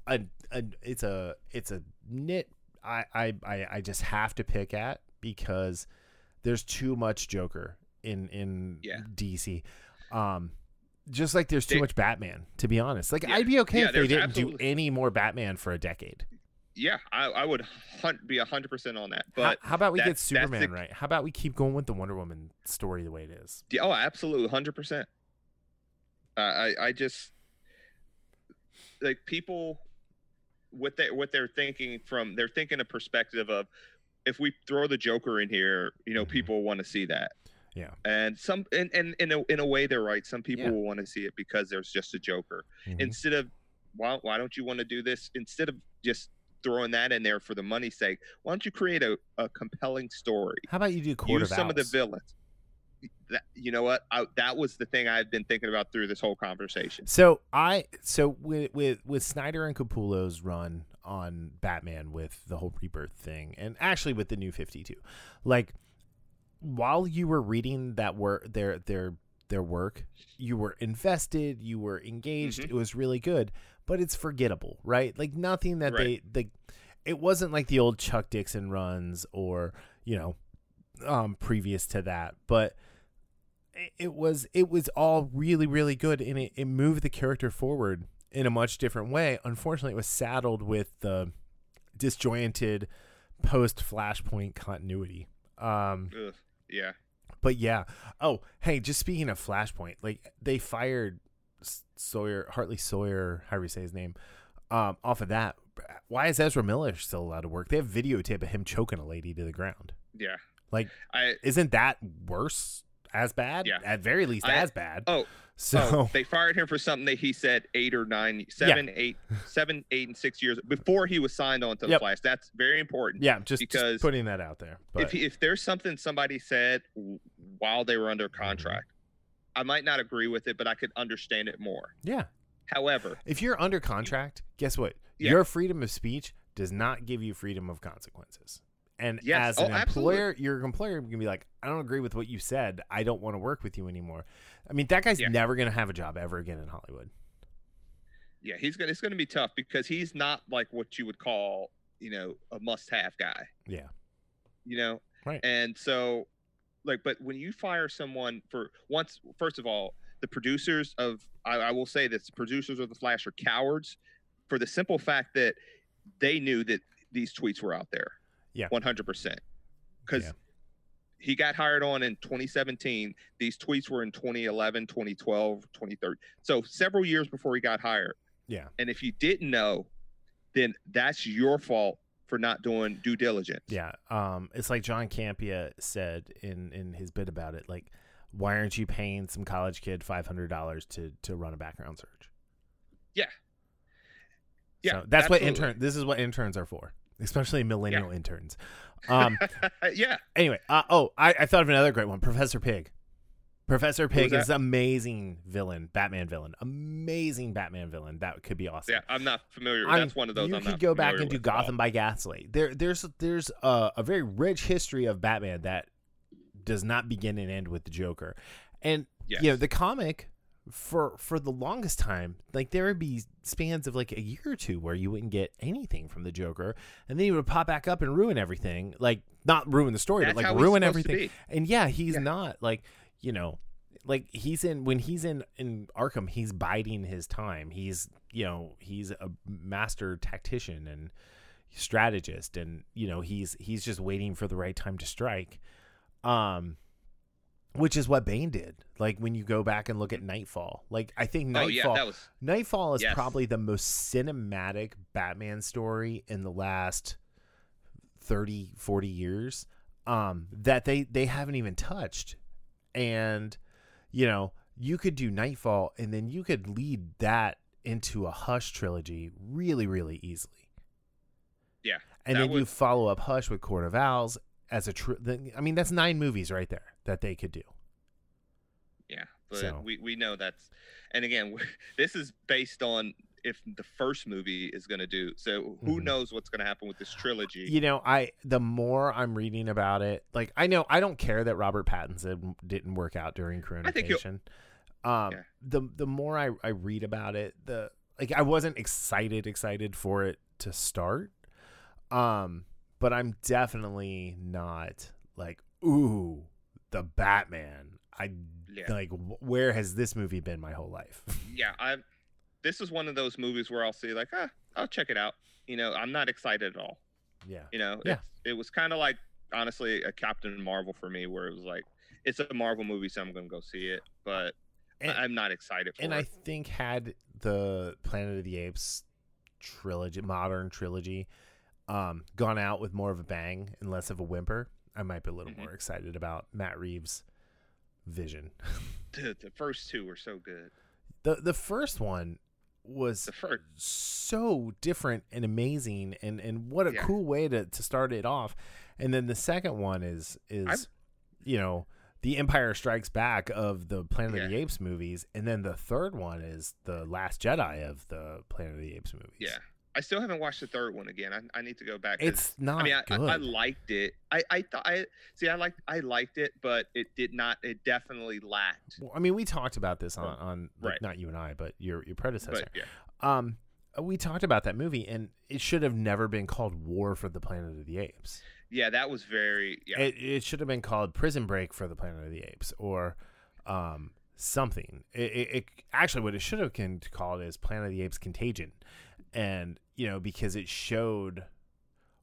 a, a it's a it's a nit I, I I I just have to pick at because there's too much Joker in in Yeah. DC. Um just like there's too They- much Batman, to be honest. Like Yeah. I'd be okay Yeah, if they didn't absolutely- do any more Batman for a decade. Yeah. I, I would hun- be hundred percent on that. But how, about we get that's- that's Superman the- right? How about we keep going with the Wonder Woman story the way it is? Yeah, oh, absolutely, hundred percent. Uh, I I just like people what they what they're thinking from they're thinking a perspective of if we throw the Joker in here, you know, Mhm. people want to see that. Yeah. And some and, and in a in a way they're right. Some people Yeah. will want to see it because there's just a Joker. Mhm. Instead of why why don't you want to do this? Instead of just throwing that in there for the money's sake, why don't you create a, a compelling story? How about you do Court use some of the villains. That, you know what? I, that was the thing I've been thinking about through this whole conversation. So I so with with with Snyder and Capullo's run on Batman with the whole rebirth thing, and actually with the new Fifty Two, like while you were reading that work their their their work, you were invested, you were engaged. Mhm. It was really good, but it's forgettable, right? Like nothing that Right. they like. It wasn't like the old Chuck Dixon runs or you know um previous to that, but it- was it was all really really good and it, it moved the character forward in a much different way. Unfortunately it was saddled with the disjointed post flashpoint continuity. Um Ugh, yeah. but yeah. Oh hey just speaking of flashpoint like they fired sawyer hartley sawyer however you say his name um off of that. Why is ezra miller still allowed to work? They have videotape of him choking a lady to the ground. Yeah. Like- I isn't that worse as bad Yeah. at very least I- as bad oh so oh, they fired him for something that he said eight or nine, seven, eight, seven, eight, and six years before he was signed on to the Yep. Flash. That's very important. Yeah, just, just because putting that out there. But if he, if there's something somebody said while they were under Mm-hmm. contract, I might not agree with it, but I could understand it more. yeah, However, if you're under contract, guess what? Yeah. Your freedom of speech does not give you freedom of consequences. And Yes. as Oh, an absolutely. employer, your employer can be like, I don't agree with what you said. I don't want to work with you anymore. I mean, that guy's Yeah. never going to have a job ever again in Hollywood. yeah, he's gonna it's gonna be tough because he's not like what you would call, you know, a must-have guy. Yeah. You know, Right. And so, like, but when you fire someone for once, first of all, the producers of I, I will say this: the producers of the Flash are cowards for the simple fact that they knew that these tweets were out there. Yeah. one hundred percent. Because Yeah. he got hired on in 2017. These tweets were in 2011, 2012, 2013. So several years before he got hired. Yeah. And if you didn't know, then that's your fault for not doing due diligence. Yeah. Um, it's like John Campea said in, in his bit about it. Like, why aren't you paying some college kid five hundred dollars to to run a background search? Yeah. Yeah, So that's what absolutely. intern. This is what interns are for, especially millennial interns. Um. *laughs* yeah. anyway. Uh, oh, I, I thought of another great one. Professor Pig. Professor Pig is amazing villain, Batman villain, amazing Batman villain. That could be awesome. Yeah. I'm not familiar. Mean, that's one of those. You I'm could go back and do with. Gotham by Gaslight. There, there's there's a, a very rich history of Batman that does not begin and end with the Joker, and Yes. you know the comic for for the longest time, like there would be spans of like a year or two where you wouldn't get anything from the Joker, and then he would pop back up and ruin everything. Like not ruin the story, That's but like ruin everything. And yeah, he's Yeah. not like you know like he's in when he's in in Arkham, he's biding his time. He's you know he's a master tactician and strategist, and you know he's he's just waiting for the right time to strike. Um, which is what Bane did. Like when you go back and look at Nightfall, like I think Nightfall, Oh yeah, was Nightfall is Yes. probably the most cinematic Batman story in the last 30, 40 years um, that they, they haven't even touched. And, you know, you could do Nightfall and then you could lead that into a Hush trilogy really, really easily. Yeah, And then you follow up Hush with Court of Owls as a true. I mean, that's nine movies right there that they could do. yeah. But So- we we know that's, and again, *laughs* this is based on if the first movie is going to do. So who Mhm. knows what's going to happen with this trilogy? You know, I the more I'm reading about it, like I know I don't care that Robert Pattinson didn't work out during Corona-cation. Um, Yeah. the the more I I read about it, the like I wasn't excited excited for it to start. Um, but I'm definitely not like ooh the Batman. I Yeah. like where has this movie been my whole life? *laughs* yeah, I. This is one of those movies where I'll see like, ah, I'll check it out. You know, I'm not excited at all. yeah. You know, Yeah. it was kind of like honestly a Captain Marvel for me, where it was like, it's a Marvel movie, so I'm going to go see it, but And- I'm not excited for it. and it. I think had the Planet of the Apes trilogy, modern trilogy, um, gone out with more of a bang and less of a whimper, I might be a little Mhm. more excited about Matt Reeves' vision. *laughs* the, the first two were so good. the The first one was The first, so different and amazing, and and what a Yeah. cool way to to start it off. And then the second one is is I'm- you know. The Empire Strikes Back of the Planet of the Apes movies, and then the third one is the Last Jedi of the Planet of the Apes movies. yeah. I still haven't watched the third one again. I, I need to go back. It's not I mean, I, I. I liked it. I I thought I see. I liked I liked it, but it did not. It definitely lacked. Well, I mean, we talked about this on, on like, Right. not you and I, but your your predecessor. But yeah, Um, we talked about that movie, and it should have never been called War for the Planet of the Apes. yeah, that was very yeah. It it should have been called Prison Break for the Planet of the Apes, or um something. It, it, it actually what it should have been called is Planet of the Apes Contagion, and you know because it showed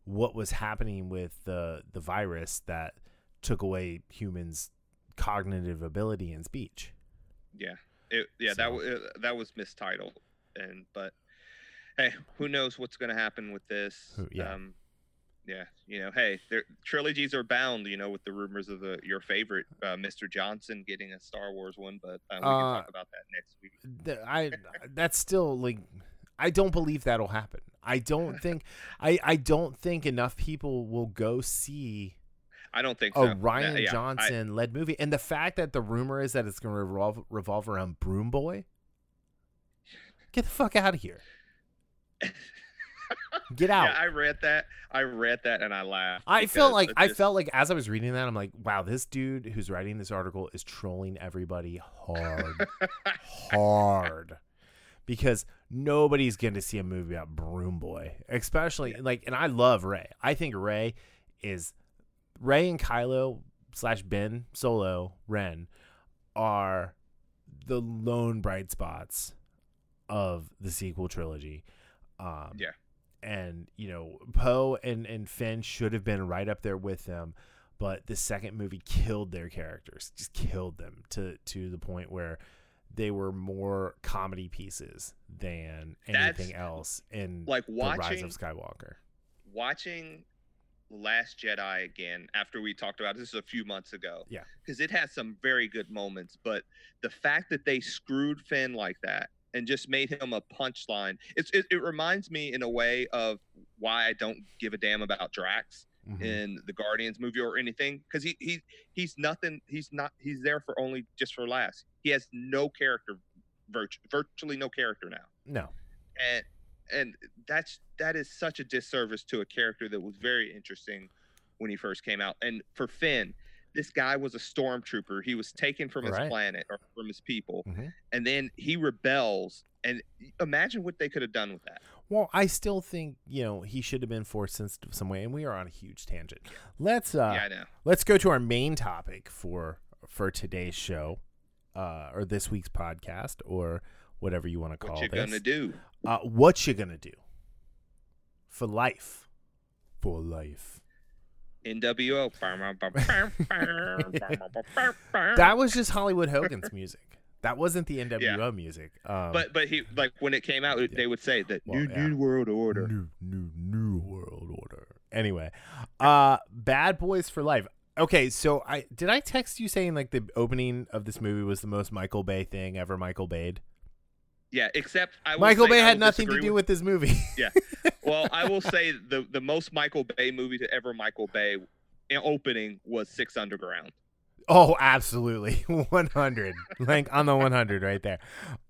what was happening with the the virus that took away humans' cognitive ability and speech. Yeah, it, yeah, So- that was that was mistitled, and but hey, who knows what's going to happen with this? Who- yeah. um, yeah. You know, hey, trilogies are bound. You know, with the rumors of the your favorite uh, Mr. Johnson getting a Star Wars one, but uh, we can Uh, talk about that next week. Th- I that's still like I don't believe that'll happen. I don't *laughs* think I I don't think enough people will go see I don't think a so. Rian Yeah, I- Johnson led movie, and the fact that the rumor is that it's going to revolve revolve around Broom Boy. Get the fuck out of here! Get *laughs* out! Yeah, I read that. I read that and I laughed. I felt like I just- felt like as I was reading that, I'm like, wow, this dude who's writing this article is trolling everybody hard, *laughs* hard, because nobody's going to see a movie about Broom Boy, especially like. And I love Rey. I think Rey is Rey and Kylo slash Ben Solo Ren are the lone bright spots of the sequel trilogy. Um, Yeah. and you know Poe and and Finn should have been right up there with them, but the second movie killed their characters, just killed them to to the point where they were more comedy pieces than anything That's- else in like the Rise of Skywalker. watching Last Jedi again after we talked about it, this is a few months ago. Yeah. Because it has some very good moments, but the fact that they screwed Finn like that and just made him a punchline, it's, it, it reminds me in a way of why I don't give a damn about Drax Mhm. in the Guardians movie or anything. Because he, he he's nothing. He's not. He's there for only just for laughs. He has no character, virtu- virtually no character now No, and and that's that is such a disservice to a character that was very interesting when he first came out. And for Finn, this guy was a stormtrooper. He was taken from his Right. planet or from his people, Mhm. and then he rebels. And imagine what they could have done with that. Well, I still think you know he should have been force sensitive some way, and we are on a huge tangent. Let's uh, yeah, let's go to our main topic for for today's show. Uh, or this week's podcast, or whatever you want to call it. What you this. gonna do? Uh, what you gonna do for life? For life. NWO. That was just Hollywood Hogan's *laughs* music. That wasn't the NWO music. Um, but but he like when it came out, Yeah. they would say that Well, new yeah. new world order. New, new, new world order. Anyway, uh, Bad Boys for Life. Okay, so I did I text you saying like the opening of this movie was the most Michael Bay thing ever Michael Bayed? Yeah, except I Michael Bay I had nothing to do with this movie. *laughs* Yeah. *laughs* Well, I will say the the most Michael Bay movie to ever Michael Bay in opening was Six Underground. oh, absolutely. *laughs* 100. like on the 100 right there.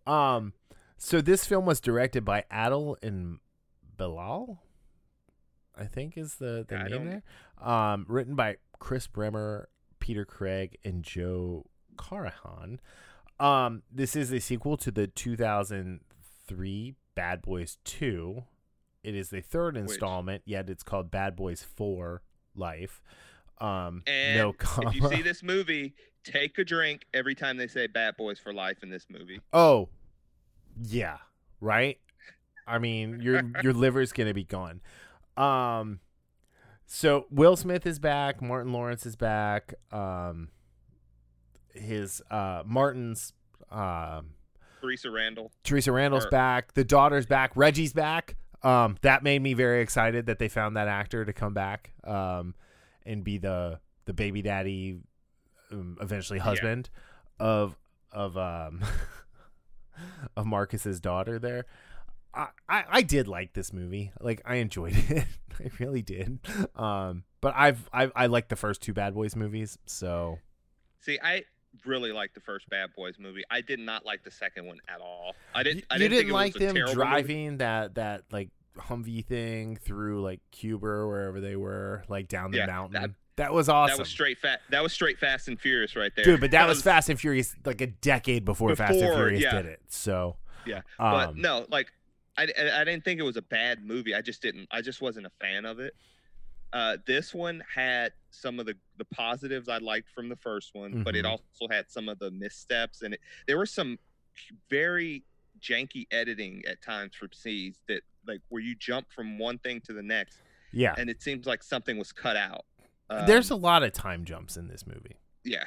Um so this film was directed by Adil and Bilall. I think is the, the I name there. Um written by Chris Bremner, Peter Craig, and Joe Carnahan. Um this is a sequel to the 2003 Bad Boys 2. It is the third Which- installment, yet it's called Bad Boys 4 Life. Um And no comma. if you see this movie, take a drink every time they say "Bad Boys for Life" in this movie. Oh, yeah, right. I mean, your your liver's gonna be gone. Um, so Will Smith is back. Martin Lawrence is back. Um, his uh Martin's um Theresa Randle. Theresa Randle's Or- back. The daughter's back. Reggie's back. Um, that made me very excited that they found that actor to come back. Um, and be the the baby daddy, um, eventually husband of of um *laughs* of Marcus's daughter. There, I, I I did like this movie. Like I enjoyed *laughs* it. I really did. Um, but I've I I like the first two Bad Boys movies. So See, I really liked the first Bad Boys movie. I did not like the second one at all. I didn't. you, I didn't, didn't think like was them terrible movie. driving that that like Humvee thing through like Cuba or wherever they were, like down the Yeah, mountain. that- That, was awesome. That was straight fat. That was straight Fast and Furious right there. Dude, but that, was, Fast and Furious like a decade before, Fast and Furious yeah. did it. So Yeah, um, but no, like I, I I didn't think it was a bad movie. I just didn't. I just wasn't a fan of it. Uh, this one had some of the the positives I liked from the first one, but it Mhm. also had some of the missteps, and it, there were some very janky editing at times from scenes that like where you jump from one thing to the next, yeah, and it seems like something was cut out. there's a Um, lot of time jumps in this movie. yeah,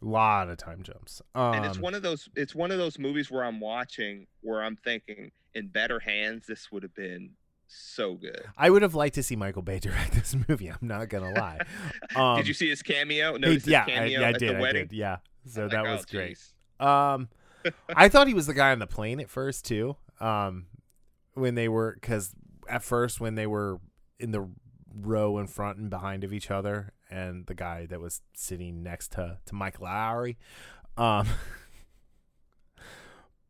a lot of time jumps. Um, and it's one of those it's one of those movies where I'm watching where I'm thinking in better hands this would have been so good. I would have liked to see Michael Bay *laughs* direct this movie. I'm not gonna lie. *laughs* Um, did you see his cameo? No, yeah, I, yeah, I did. I did. Yeah. So I'm that like, was oh, great. Um, *laughs* I thought he was the guy on the plane at first too. Um, when they were because at first when they were in the row in front and behind of each other, and the guy that was sitting next to to Mike Lowrey, um.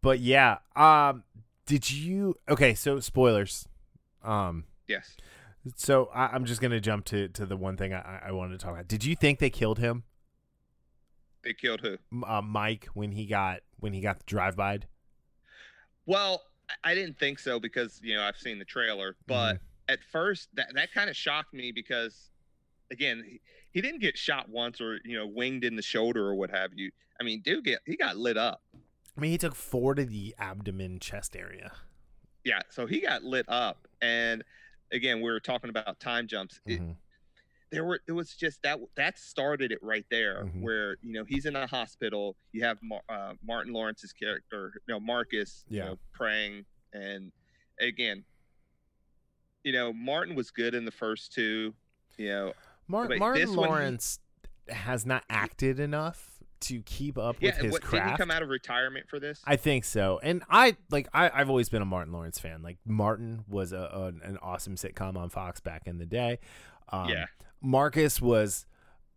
But yeah, um, did you? Okay, so spoilers. Um, Yes. so I, I'm just gonna jump to to the one thing I, I- wanted to talk about. Did you think they killed him, They killed who? Uh, Mike, when he got when he got the drive by? Well, I- didn't think so because you know I've seen the trailer, but Mm-hmm. at first that that kind of shocked me because again he, he didn't get shot once or you know winged in the shoulder or what have you. I mean, dude, get he got lit up. I mean, he took four to the abdomen chest area. Yeah, so he got lit up, and again we were talking about time jumps. It, Mhm. there were it was just that that started it right there Mhm. where you know he's in a hospital you have Mar- uh, martin lawrence's character you know marcus you Yeah. know praying and again you know martin was good in the first two you know Mar- Martin one he- Lawrence has not acted enough to keep up yeah with his what, didn't he come out of retirement for this I think so, and I like I, I've always been a Martin Lawrence fan. Like Martin was a, an an awesome sitcom on Fox back in the day. Um, yeah Marcus was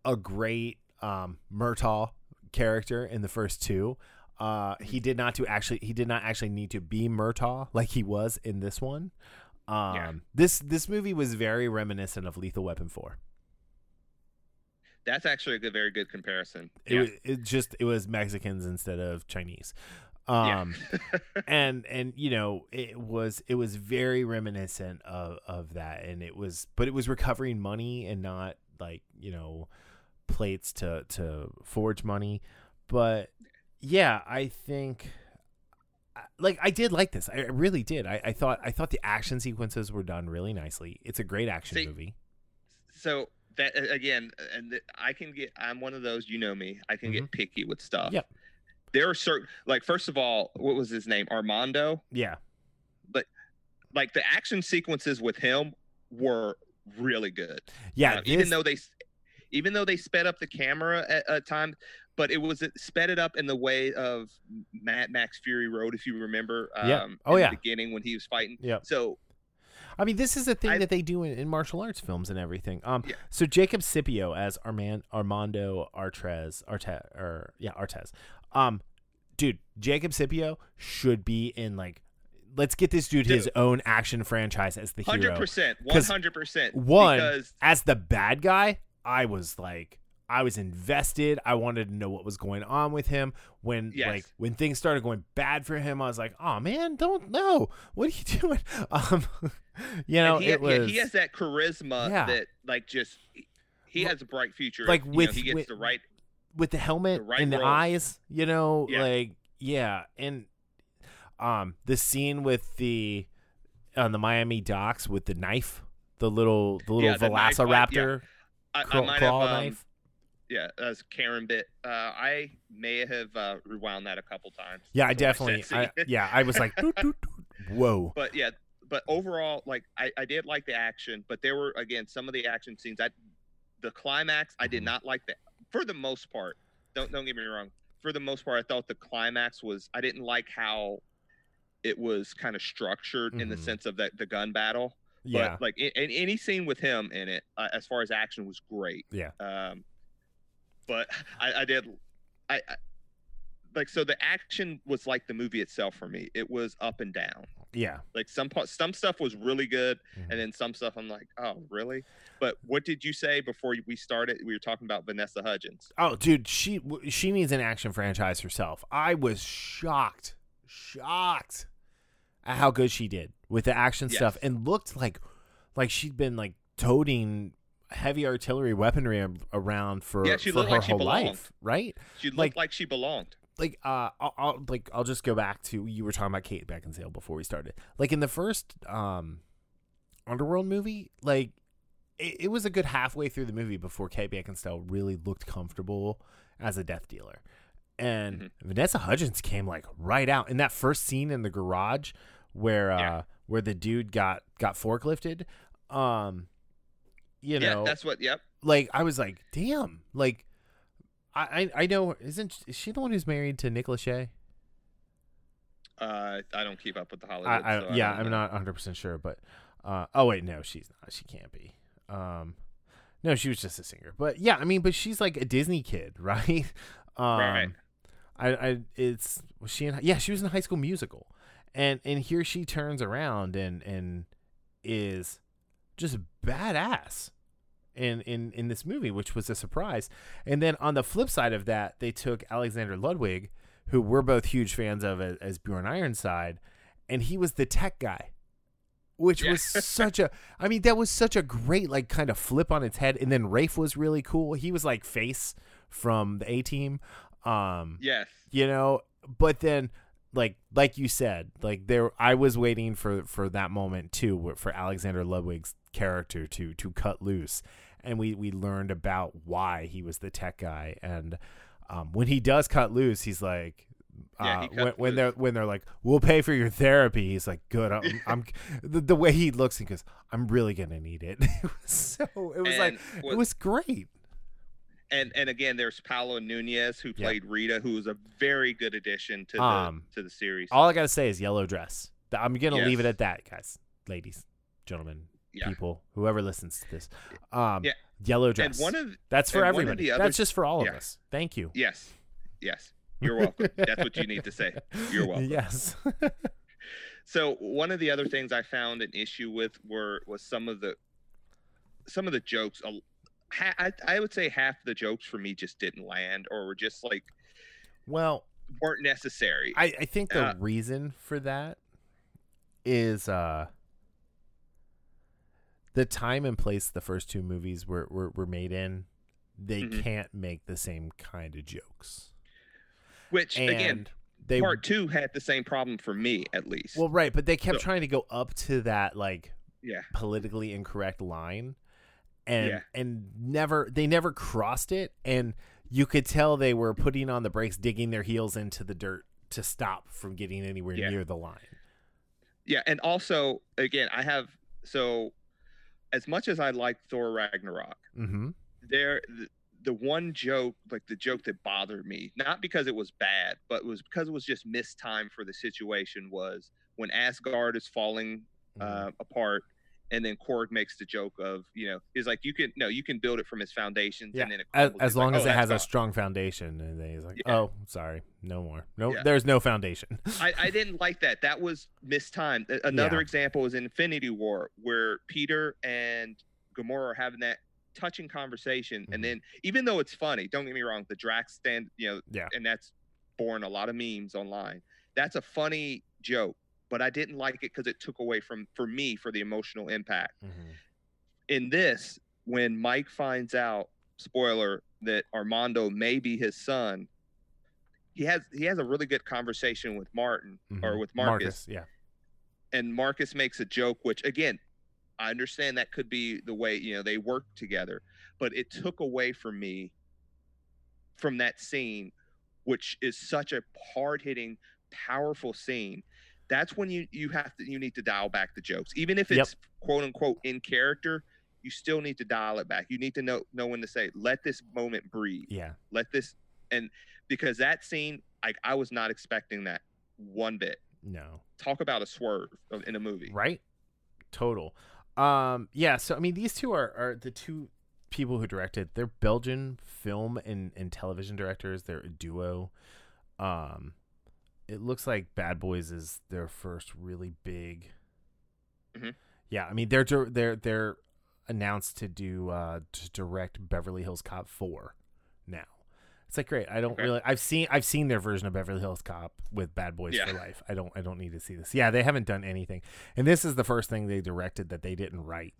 a great um, Murtaugh character in the first two. Uh, he did not to actually he did not actually need to be Murtaugh like he was in this one. Um, Yeah. This this movie was very reminiscent of Lethal Weapon Four. That's actually a good very good comparison It yeah. was it just it was Mexicans instead of Chinese. Yeah. Um, *laughs* and and you know it was it was very reminiscent of of that, and it was but it was recovering money and not like you know plates to to forge money, but yeah, I think like I did like this. I really did. I, I thought I thought the action sequences were done really nicely. It's a great action See, movie. So that again, and I can get. I'm one of those. You know me. I can get picky with stuff. Mm-hmm. Yep. There are certain, like, first of all, what was his name? Armando. Yeah. But like the action sequences with him were really good. Yeah. Uh, this- even though they, even though they sped up the camera at a time, but it was it sped it up in the way of Mad Max Fury Road, if you remember. Um, Yeah. Oh, in yeah. The beginning when he was fighting. yeah. So I mean, this is a thing I- that they do in, in martial arts films and everything. Um, Yeah. so Jacob Scipio as Armand Armando Artrez Arte or yeah Artez. Um, dude, Jacob Scipio should be in like, let's get this dude his own action franchise as the hundred hero. percent, 'Cause one hundred percent. one, As the bad guy, I was like. I was invested. I wanted to know what was going on with him. When Yes. like when things started going bad for him, I was like, "Oh man, don't know. What are you *laughs* doing?" Um, you know, and he, it yeah, was he has that charisma Yeah. that like just he has a bright future. like if, you know, with- he gets with- the right. with the helmet the right and the role. eyes, you know, Yeah. like yeah, and um the scene with the on the Miami docks with the knife, the little the little Yeah, the knife Velociraptor I, I might have um, knife. Yeah, as Karen bit. Uh, I may have uh, rewound that a couple times. Yeah, I to watch that definitely, I, *laughs* yeah, I was like, doot, doot, doot. whoa, but yeah, but overall, like I, I did like the action, but there were again some of the action scenes. I the climax I did Mhm. not like that for the most part. Don't don't get me wrong. For the most part, I thought the climax was I didn't like how it was kind of structured in the Mhm. sense of that the gun battle. yeah, But like in, in any scene with him in it, uh, as far as action was great. Yeah. Um, but I, I did, I, I like so the action was like the movie itself for me. It was up and down. yeah. Like some part, some stuff was really good, Mhm. and then some stuff I'm like, oh really? But what did you say before we started? We were talking about Vanessa Hudgens. Oh, dude, she she needs an action franchise herself. I was shocked, shocked at how good she did with the action stuff, and looked like like she'd been like toting heavy artillery weaponry around for Yeah, she for looked her like whole life, right? She looked Like- like, she belonged. Like, uh, I'll, I'll like I'll just go back to you were talking about Kate Beckinsale before we started. Like in the first um Underworld movie, like it, it was a good halfway through the movie before Kate Beckinsale really looked comfortable as a death dealer. And Mhm. Vanessa Hudgens came like right out in that first scene in the garage where uh Yeah. where the dude got got forklifted. Um you yeah, that's what. Yep. like I was like, damn, like I I, I know isn't is she the one who's married to Nick Lachey? Uh, I don't keep up with the Hollywood. I, I, so yeah, don't I'm not 100 percent sure, but uh, oh wait, no, she's not. She can't be. Um, no, she was just a singer. But yeah, I mean, but she's like a Disney kid, *laughs* right? Um, Right. I, I, it's was she in? Yeah, she was in High School Musical, and and here she turns around and and is just badass in in in this movie, which was a surprise. And then on the flip side of that, they took Alexander Ludwig, who we're both huge fans of as, as Bjorn Ironside, and he was the tech guy, which Yeah. was such a. I mean, that was such a great like kind of flip on its head. And then Rafe was really cool. He was like face from the A Team. Um, Yes. you know but then like like you said like there i was waiting for for that moment too for alexander ludwig's character to to cut loose. And we we learned about why he was the tech guy. And um when he does cut loose he's like Yeah, uh, he when, when they're when they're like we'll pay for your therapy he's like good i'm, I'm the, the way he looks he goes i'm really gonna need it. *laughs* It was so it was like And it was great. And and again, there's Paola Núñez who Yeah. played Rita, who was a very good addition to the Um, to the series. All I gotta say is yellow dress. I'm gonna leave it at that, guys, ladies, gentlemen, Yeah. people, whoever listens to this. Um, Yeah. yellow dress. and one of That's for and one of everybody. That's just for all of us. Thank you. yes, yes, you're welcome. That's what you need to say. You're *laughs* welcome. Yes. *laughs* So one of the other things I found an issue with were was some of the some of the jokes. I, I would say half the jokes for me just didn't land, or were just like well, weren't necessary. I, I think the Uh, reason for that is uh the time and place the first two movies were were, were made in. They Mhm. can't make the same kind of jokes. Which and again, they part two had the same problem for me at least. well right, but they kept So- trying to go up to that like yeah, politically incorrect line and Yeah. and never they never crossed it and you could tell they were putting on the brakes digging their heels into the dirt to stop from getting anywhere Yeah. near the line yeah, and also again, I have so as much as I like Thor Ragnarok, mm-hmm there the, the one joke like the joke that bothered me not because it was bad but it was because it was just missed time for the situation was when asgard is falling Mm-hmm. uh, apart and then korg makes the joke of you know he's like you can no you can build it from its foundations yeah and then as, as long like, as "Oh, it has a strong foundation and then he's like Yeah. oh sorry no more no Yeah. there's no foundation *laughs* I, I didn't like that. That was mistimed. Another Yeah. example is Infinity War, where Peter and Gamora are having that touching conversation, Mhm. and then even though it's funny, don't get me wrong, the Drax stand, you know, Yeah. and that's born a lot of memes online. That's a funny joke, but I didn't like it because it took away from for me for the emotional impact. Mhm. In this, when Mike finds out, spoiler, that Armando may be his son. He has he has a really good conversation with Martin or Mhm. with Marcus yeah and Marcus makes a joke, which again, I understand that could be the way you know they work together, but it took away from me from that scene, which is such a hard hitting, powerful scene. That's when you you have to you need to dial back the jokes, even if Yep. it's quote unquote in character. You still need to dial it back. You need to know know when to say, "Let this moment breathe." yeah Let this and because that scene, like I was not expecting that one bit. no Talk about a swerve in a movie. right total um yeah so i mean these two are are the two people who directed they're belgian film and and television directors they're a duo um it looks like bad boys is their first really big Mhm. yeah i mean they're they're they're announced to do uh to direct beverly hills cop 4 now. It's like great i don't Okay. really i've seen i've seen their version of beverly hills cop with bad boys for life. I don't i don't need to see this. Yeah they haven't done anything. And this is the first thing they directed that they didn't write.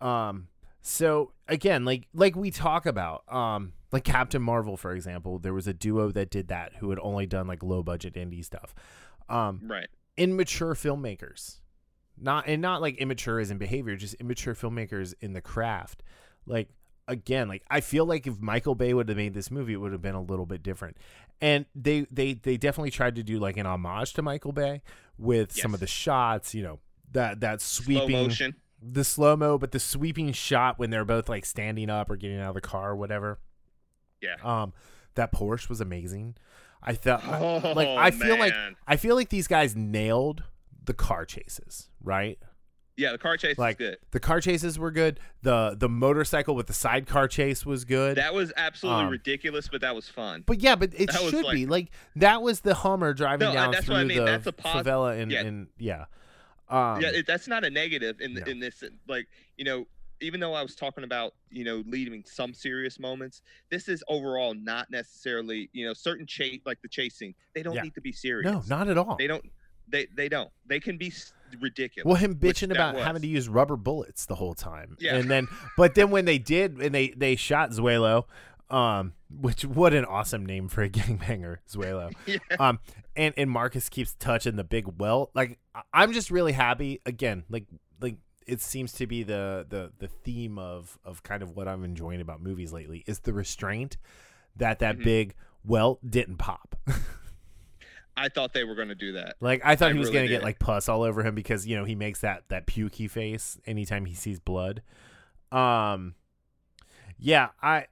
Um so again like like we talk about um like captain marvel for example there was a duo that did that who had only done like low budget indie stuff um Right. immature filmmakers not and not like immature as in behavior just immature filmmakers in the craft like again like i feel like if michael bay would have made this movie it would have been a little bit different and they they they definitely tried to do like an homage to michael bay with some of the shots you know that that Slow sweeping motion. The slow mo but the sweeping shot when they're both like standing up or getting out of the car or whatever Yeah. um that porsche was amazing i thought Oh, like i feel like. I feel like these guys nailed the car chases, right? yeah, the car chase like is good. the car chases were good. The the motorcycle with the sidecar chase was good. That was absolutely um, ridiculous, but that was fun. but yeah, but it that should like- be like that was the Hummer driving No, down that's through what I mean. the That's a pos- favela and yeah. and yeah. Um, yeah, that's not a negative in no. in this. Like you know, even though I was talking about you know leading some serious moments, this is overall not necessarily you know certain chase like the chasing. They don't Yeah. need to be serious. no, not at all. They don't. They they don't. They can be ridiculous. Well, him bitching about having to use rubber bullets the whole time, Yeah. and then, but then when they did, and they they shot Zway-Lo, um, *laughs* which what an awesome name for a *laughs* gangbanger, Zway-Lo. *laughs* Yeah. Um, and and Marcus keeps touching the big welt. Like I'm just really happy. Again, like like it seems to be the the the theme of of kind of what I'm enjoying about movies lately is the restraint that that Mhm. big welt didn't pop. I thought they were going to do that. Like I thought I he was really gonna get like pus all over him because you know he makes that that pukey face anytime he sees blood. Um, yeah, I,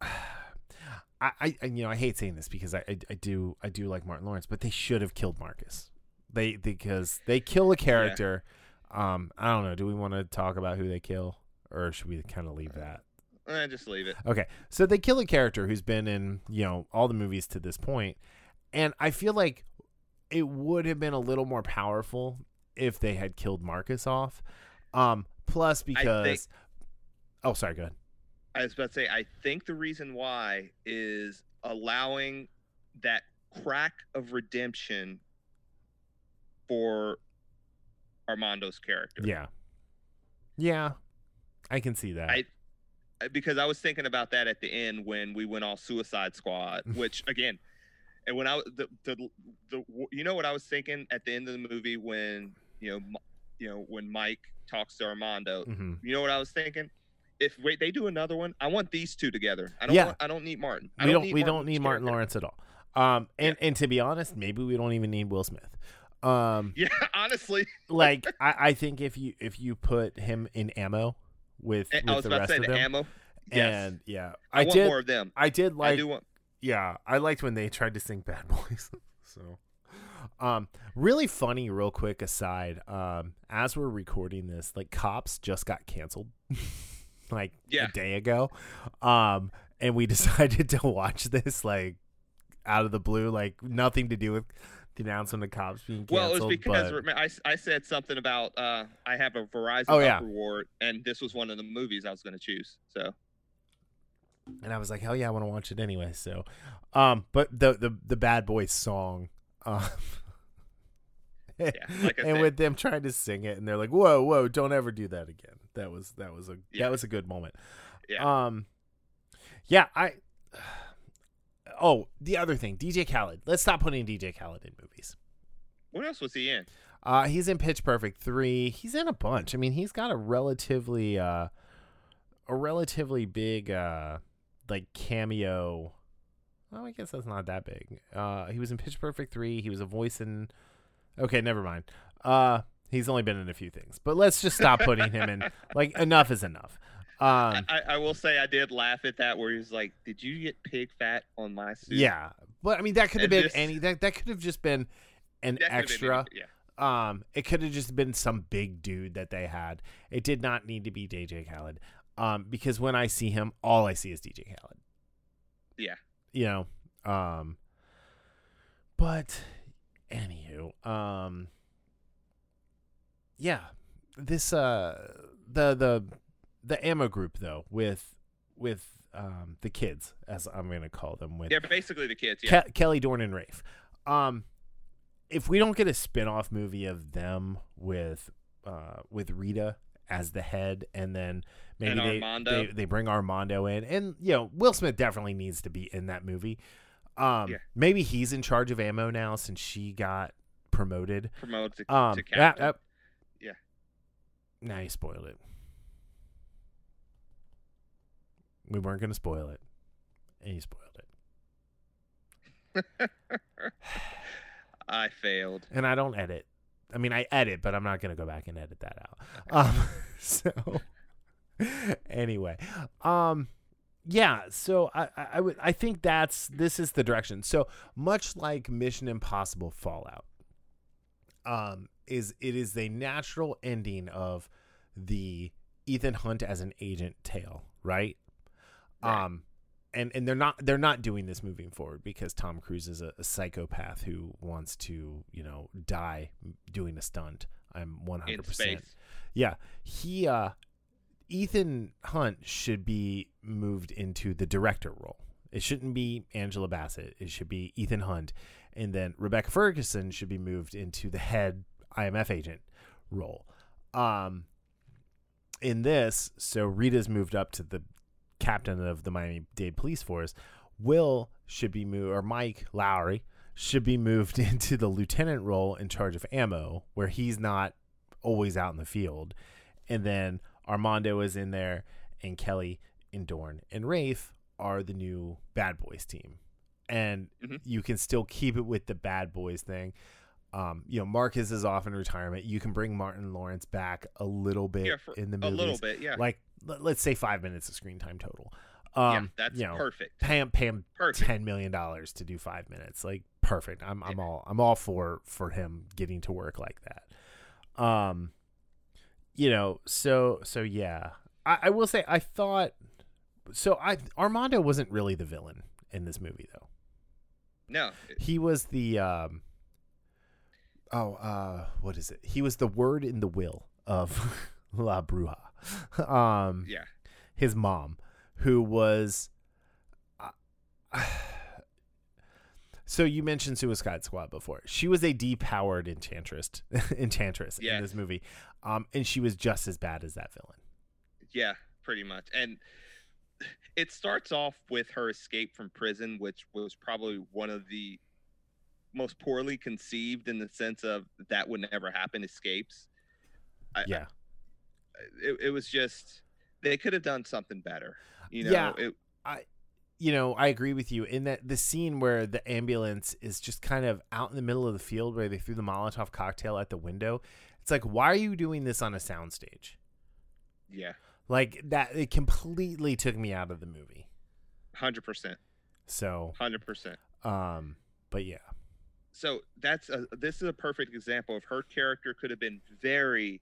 *sighs* I, I you know I hate saying this because I, I I do I do like Martin Lawrence, but they should have killed Marcus. They because they kill a character. Um, I don't know. Do we want to talk about who they kill, or should we kind of leave that? Eh, just leave it. Okay, so they kill a character who's been in you know all the movies to this point, and I feel like it would have been a little more powerful if they had killed Marcus off. Um, plus because, think- oh sorry, go ahead. I was about to say, I think the reason why is allowing that crack of redemption for Armando's character. Yeah, yeah, I can see that. I- because I was thinking about that at the end when we went all Suicide Squad, *laughs* which again, and when I the the the you know what I was thinking at the end of the movie when you know you know when Mike talks to Armando, hmm you know what I was thinking. If wait, they do another one, I want these two together. I don't. Yeah. Want, I don't need Martin. I We don't. need we don't need Martin. Lawrence at all. Um, and and to be honest, maybe we don't even need Will Smith. Um, *laughs* Yeah, honestly, *laughs* like I, I think if you if you put him in ammo with I with was the about to rest say of them, ammo. Yes, and yeah, I, I, want did. more of them. I did like. I do want. yeah, I liked when they tried to sing Bad *laughs* Boys. so, um, really funny. Real quick aside, um, as we're recording this, like Cops just got canceled, like Yeah. a day ago, um, and we *laughs* decided to watch this like out of the blue, like nothing to do with the announcement of Cops being canceled. Well, it was because but- I, I said something about uh, I have a Verizon Oh, yeah. reward, and this was one of the movies I was going to choose. So and I was like, hell yeah, I want to watch it anyway. So, um, but the the the Bad Boys song, um, *laughs* *laughs* Yeah, like and with them trying to sing it, and they're like, whoa, whoa, don't ever do that again. That was that was a Yeah. that was a good moment. yeah, Um, yeah, I. *sighs* Oh, the other thing, DJ Khaled. Let's stop putting DJ Khaled in movies. what else was he in? Uh, he's in Pitch Perfect three. He's in a bunch. I mean, he's got a relatively uh, a relatively big uh, like cameo. Oh, I guess that's not that big. Uh, he was in Pitch Perfect three. He was a voice in. Okay, never mind. Uh, he's only been in a few things, but let's just stop putting him in. *laughs* Like, enough is enough. Um, I, I will say I did laugh at that where he's like, "Did you get pig fat on my suit?" yeah, but I mean, that could have been any. That that could have just been an could've been extra. yeah, Um, it could have just been some big dude that they had. It did not need to be DJ Khaled. Um, because when I see him, all I see is DJ Khaled. yeah. You know. Um. But, anywho, um. Yeah, this uh the the the ammo group though with with um the kids as I'm gonna call them with Yeah, basically the kids. Yeah, Ke- Kelly Dorn and Rafe. Um, if we don't get a spin-off movie of them with uh with Rita as the head, and then maybe And they, they they bring Armando in, and you know Will Smith definitely needs to be in that movie. Um, Yeah. maybe he's in charge of ammo now since she got promoted. promote to, Um, to yeah, captain. yeah. Yeah. Now you spoiled it. We weren't gonna spoil it, and you spoiled it. *laughs* I failed. and I don't edit. I mean, I edit, but I'm not gonna go back and edit that out. Um, *laughs* so anyway, um, yeah. So I, I, I would, I think that's this is the direction. So much like Mission Impossible Fallout, um, is it is a natural ending of the Ethan Hunt as an agent tale, right? Right. Um, and and they're not they're not doing this moving forward because Tom Cruise is a, a psychopath who wants to you know die doing a stunt. I'm 100 in percent yeah he uh Ethan Hunt should be moved into the director role. It shouldn't be Angela Bassett. It should be Ethan Hunt, and then Rebecca Ferguson should be moved into the head IMF agent role. Um, in this, so Rita's moved up to the captain of the Miami Dade Police Force. Will should be moved, or Mike Lowrey should be moved *laughs* into the lieutenant role in charge of ammo, where he's not always out in the field. And then Armando is in there, and Kelly and Dorn and Rafe are the new Bad Boys team. And Mhm. you can still keep it with the Bad Boys thing. Um, you know, Marcus is off in retirement. You can bring Martin Lawrence back a little bit Yeah, in the middle. a little bit. Yeah, like let, let's say five minutes of screen time total. yeah, Um, that's you know, perfect. pay him, pay him Perfect. ten million dollars to do five minutes. Like perfect. I'm I'm all I'm all for for him getting to work like that. Um, you know, so so yeah. I, I will say I thought so. I Armando wasn't really the villain in this movie though. No, He was the um. Oh, uh, what is it? He was the word in the will of *laughs* La Bruja. *laughs* Um, yeah, his mom, who was. uh, *sighs* so you mentioned Suicide Squad before. She was a depowered enchantress, *laughs* enchantress in this movie, um, and she was just as bad as that villain. yeah, pretty much. And it starts off with her escape from prison, which was probably one of the most poorly conceived in the sense of that would never happen. Escapes. I, yeah. It, it was just they could have done something better. You know. Yeah. It, you know, I agree with you in that the scene where the ambulance is just kind of out in the middle of the field where they threw the Molotov cocktail at the window. It's like, why are you doing this on a soundstage? yeah. Like that, it completely took me out of the movie. Hundred percent. So, Hundred percent. um, but yeah, so that's a this is a perfect example of her character could have been very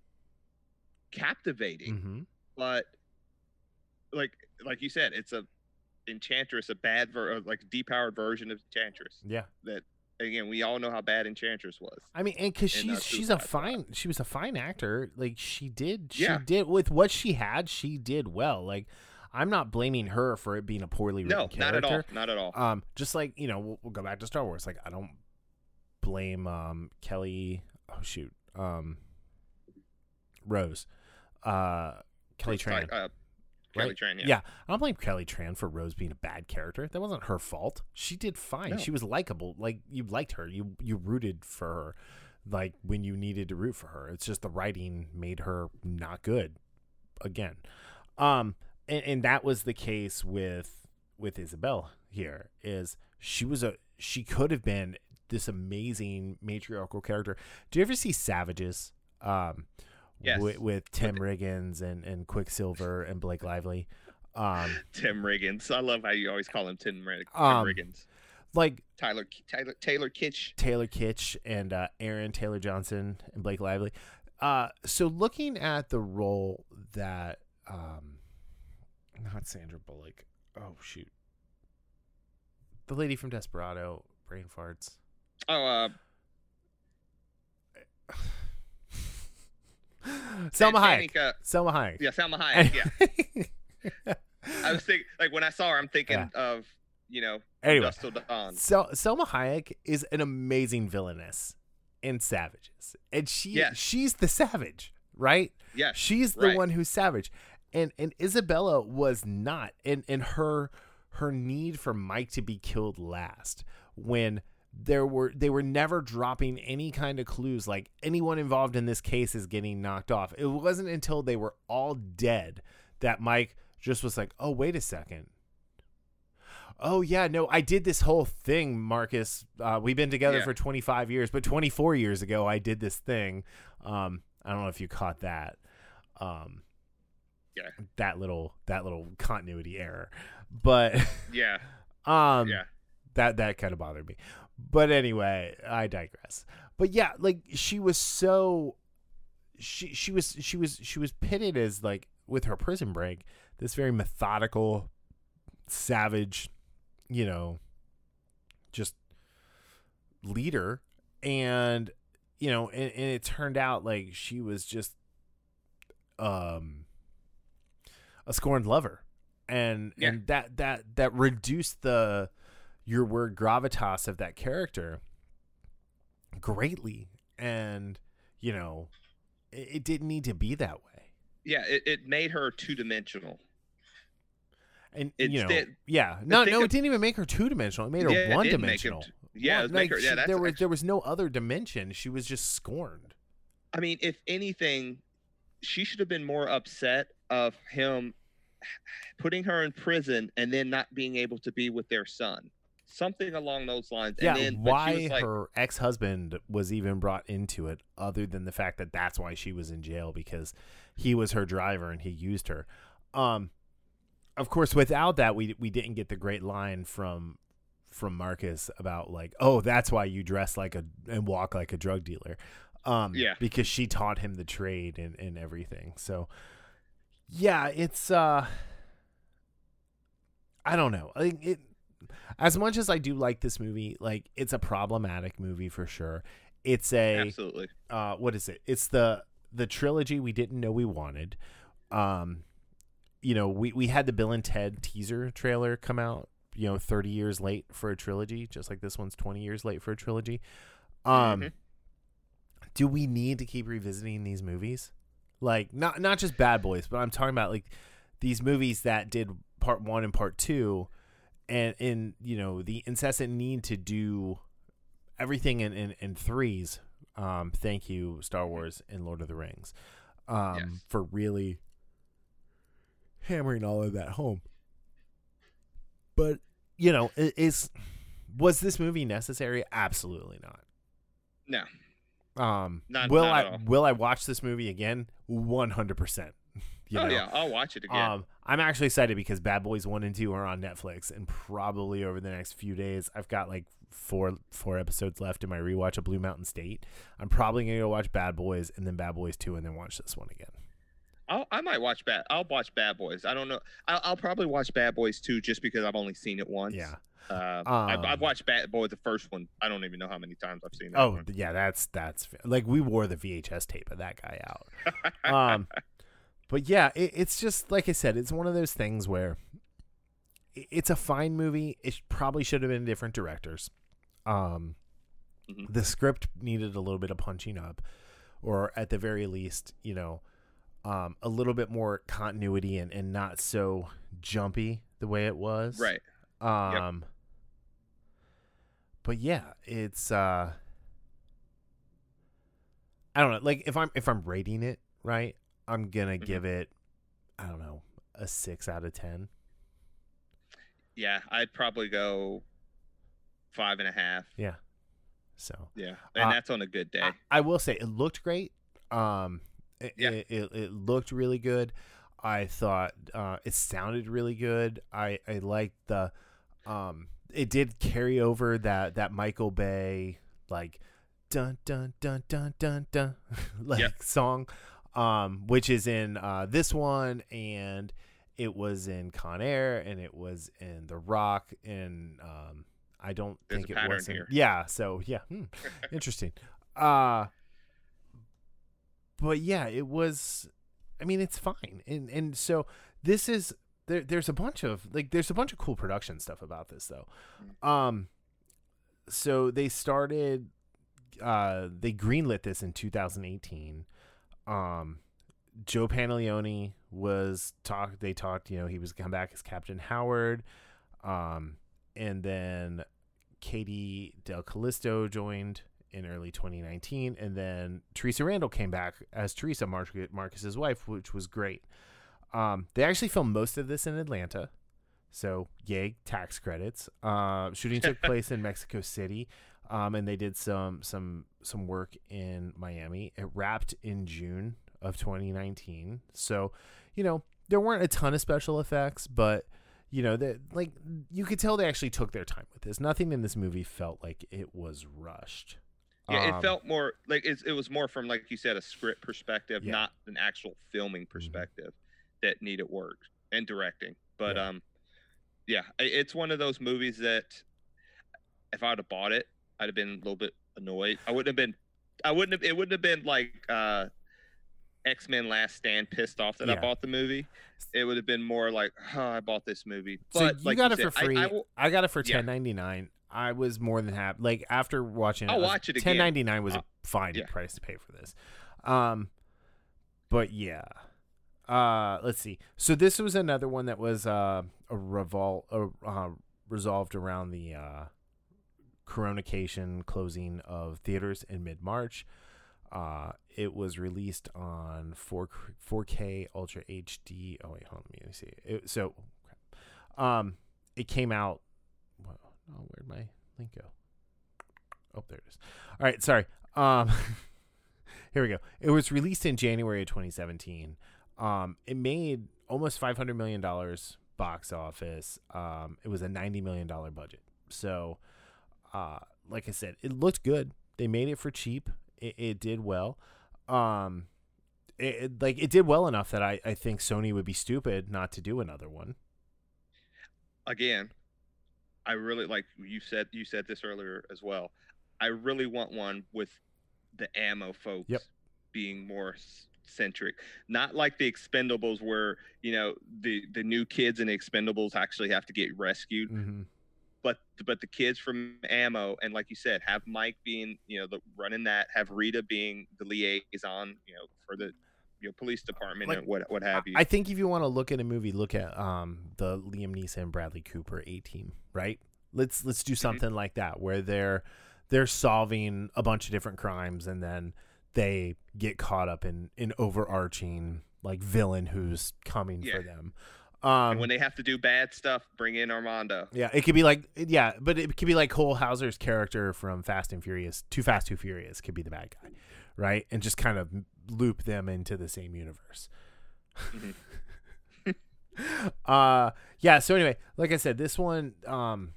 captivating hmm but like like you said it's a enchantress a bad ver- like depowered version of enchantress yeah. that again we all know how bad enchantress was I mean, and because in, uh, she's she's a fine, she was a fine actor. Like she did, she Yeah. did with what she had, she did well. Like I'm not blaming her for it being a poorly written no character. not at all not at all Um, just like you know, we'll, we'll go back to Star Wars. Like I don't blame um Kelly. Oh shoot, um, Rose, uh, Kelly like, Tran. uh, Kelly right? Tran yeah. Yeah, I don't blame Kelly Tran for Rose being a bad character. That wasn't her fault. She did fine. No. She was likable. Like you liked her. You you rooted for her. Like when you needed to root for her. It's just the writing made her not good. Again, um, and, and that was the case with with Isabel. Here is she was a she could have been this amazing matriarchal character. Do you ever see Savages? Um, Yes. with, with Tim Riggins and, and Quicksilver and Blake Lively. Um, *laughs* Tim Riggins I love how you always call him Tim, Rig- Tim Um, Riggins like Tyler Tyler Taylor Kitsch Taylor Kitsch and uh, Aaron Taylor Johnson and Blake Lively. Uh, so looking at the role that, um, not Sandra Bullock. Oh shoot, the lady from Desperado, brain farts. oh uh *sighs* Salma Hayek. Danica- uh, Salma Hayek. yeah Salma Hayek yeah yeah. *laughs* I was thinking like when I saw her I'm thinking of you know Anyway, Dusk Till Dawn Sel- Salma Hayek is an amazing villainess in Savages, and she Yes. she's the savage, right? Yeah, She's the right. one who's savage, and and Isabella was not, and and her her need for Mike to be killed last when there were they were never dropping any kind of clues like anyone involved in this case is getting knocked off. It wasn't until they were all dead that Mike just was like, "Oh, wait a second. Oh yeah, no, I did this whole thing, Marcus. Uh, we've been together Yeah. for 25 years, but 24 years ago I did this thing. Um, I don't know if you caught that. Um, Yeah. that little that little continuity error, but yeah *laughs* um, yeah that that kind of bothered me. But anyway, I digress. But yeah, like she was so she she was she was she was pitted as like with her prison break, this very methodical, savage, you know, just leader and you know, and, and it turned out like she was just um a scorned lover. And Yeah. and that that that reduced the your word gravitas of that character greatly. And you know it, it didn't need to be that way. Yeah it, it made her two-dimensional. And It's you know yeah no no of- it didn't even make her two dimensional it made her Yeah, one did make it dimensional yeah, it make her- yeah, she- there was there was no other dimension. She was just scorned. I mean, if anything, she should have been more upset of him putting her in prison and then not being able to be with their son. Something along those lines. yeah and then, why was like, her ex-husband was even brought into it other than the fact that that's why she was in jail because he was her driver and he used her um of course without that we we didn't get the great line from from Marcus about like oh that's why you dress like a and walk like a drug dealer um Yeah. because she taught him the trade and and everything so yeah it's uh I don't know I think it as much as I do like this movie, like it's a problematic movie for sure. It's a absolutely. uh what is it? It's the the trilogy we didn't know we wanted. Um you know, we we had the Bill and Ted teaser trailer come out, you know, 30 years late for a trilogy, just like this one's 20 years late for a trilogy. Um Mhm. do we need to keep revisiting these movies? Like not not just Bad Boys, but I'm talking about like these movies that did part one and part two, and in you know the incessant need to do everything in in, in threes. Um, thank you, Star Wars and Lord of the Rings, um, Yes. for really hammering all of that home. But you know, i- is was this movie necessary? Absolutely not. No. Um, Not- will not I will I watch this movie again? One hundred percent. You oh know? yeah, I'll watch it again. Um, I'm actually excited because Bad Boys One and Two are on Netflix, and probably over the next few days, I've got like four four episodes left in my rewatch of Blue Mountain State. I'm probably gonna go watch Bad Boys and then Bad Boys Two, and then watch this one again. I'll, I might watch Bad. I'll watch Bad Boys. I don't know. I'll, I'll probably watch Bad Boys too, just because I've only seen it once. Yeah. Uh, I've, Um, I've watched Bad Boys the first one. I don't even know how many times I've seen that Oh one. yeah, that's that's like we wore the VHS tape of that guy out. *laughs* um, but yeah, it, it's just like I said, it's one of those things where it's a fine movie. It probably should have been different directors. Um, Mhm. the script needed a little bit of punching up, or at the very least, you know, um, a little bit more continuity and, and not so jumpy the way it was. right. Um but yeah, it's uh I don't know, like if I'm if I'm rating it, right, I'm going to Mhm. give it I don't know, a 6 out of 10. Yeah, I'd probably go five and a half. Yeah. So, Yeah, and Uh, that's on a good day. I, I will say it looked great. Um it, Yeah. it, it, it looked really good. I thought uh it sounded really good. I I liked the um it did carry over that that Michael Bay like dun dun dun dun dun dun *laughs* like Yeah. song um which is in uh this one and it was in Con Air and it was in The Rock and um I don't There's think it was in, here. yeah so yeah hmm, *laughs* interesting uh but yeah it was I mean it's fine and and so this is there there's a bunch of like there's a bunch of cool production stuff about this though um so they started uh they greenlit this in 2018 um joe pantoliano was talk they talked you know he was come back as captain howard um and then katie del castillo joined in early 2019 and then theresa randle came back as teresa Mar- marcus's wife which was great. Um they actually filmed most of this in atlanta so yay tax credits. Uh shooting took *laughs* place in mexico city um and they did some some some work in miami it wrapped in june of 2019 so you know there weren't a ton of special effects but you know that like you could tell they actually took their time with this nothing in this movie felt like it was rushed Yeah, Um, it felt more like it's, it was more from like you said a script perspective, Yeah. not an actual filming perspective that needed work and directing. But Yeah. um, yeah, it's one of those movies that if I'd have bought it, I'd have been a little bit annoyed. I wouldn't have been. I wouldn't have. It wouldn't have been like uh, X Men Last Stand pissed off that I bought the movie. It would have been more like, oh, I bought this movie. so But you like got it said, for I- free I I, will- got it for 10.99 i was more than happy like after watching it I'll I was- watch it 10.99 was a Uh, fine yeah. price to pay for this um but yeah uh let's see so this was another one that was uh a revol uh, uh, resolved around the uh Corona-cation closing of theaters in mid-march. Uh it was released on 4 4k ultra hd oh wait hold on let me see. It, so um it came out oh where'd my link go? Oh there it is. All right sorry. Um *laughs* here we go. It was released in january of 2017 um it made almost 500 million dollars box office. Um it was a 90 million dollar budget. So uh like i said it looked good they made it for cheap it, it did well um it, it- like it did well enough that I, I think sony would be stupid not to do another one again, I really like you said you said this earlier as well. I really want one with the ammo folks Yep. being more centric, not like the Expendables where you know the the new kids in the Expendables actually have to get rescued, mm-hmm. But but the kids from ammo and like you said, have Mike being you know the running that, have Rita being the liaison, you know for the you know police department Like, and what what have you. I think if you want to look at a movie, look at um the Liam Neeson and Bradley Cooper A Team, right? Let's let's do something like that where they're they're solving a bunch of different crimes and then they get caught up in an overarching like villain who's coming Yeah. for them. And Um, when they have to do bad stuff, bring in Armando. yeah, it could be like yeah, but it could be like Cole Hauser's character from Fast and Furious, Too Fast, Too Furious could be the bad guy, right? And just kind of loop them into the same universe. Mhm. *laughs* uh yeah, so anyway, like I said, this one um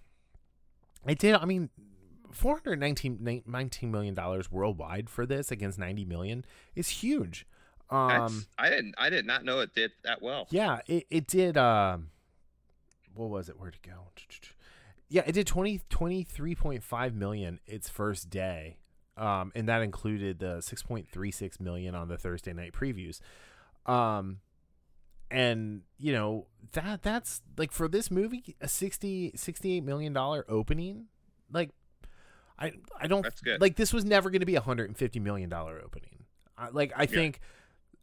it did I mean 419 19 million dollars worldwide for this against 90 million is huge. Um That's, I didn't I did not know it did that well. yeah, it, it did. Um, what was it? Where'd it go? Yeah, it did 20, 23.5 million its first day. Um, and that included the 6.36 million on the Thursday night previews. Um, and you know, that that's like for this movie, a 60, 68 million dollar opening. Like, I, I don't That's good. like this was never going to be a hundred and fifty million dollar opening. I, like, I think,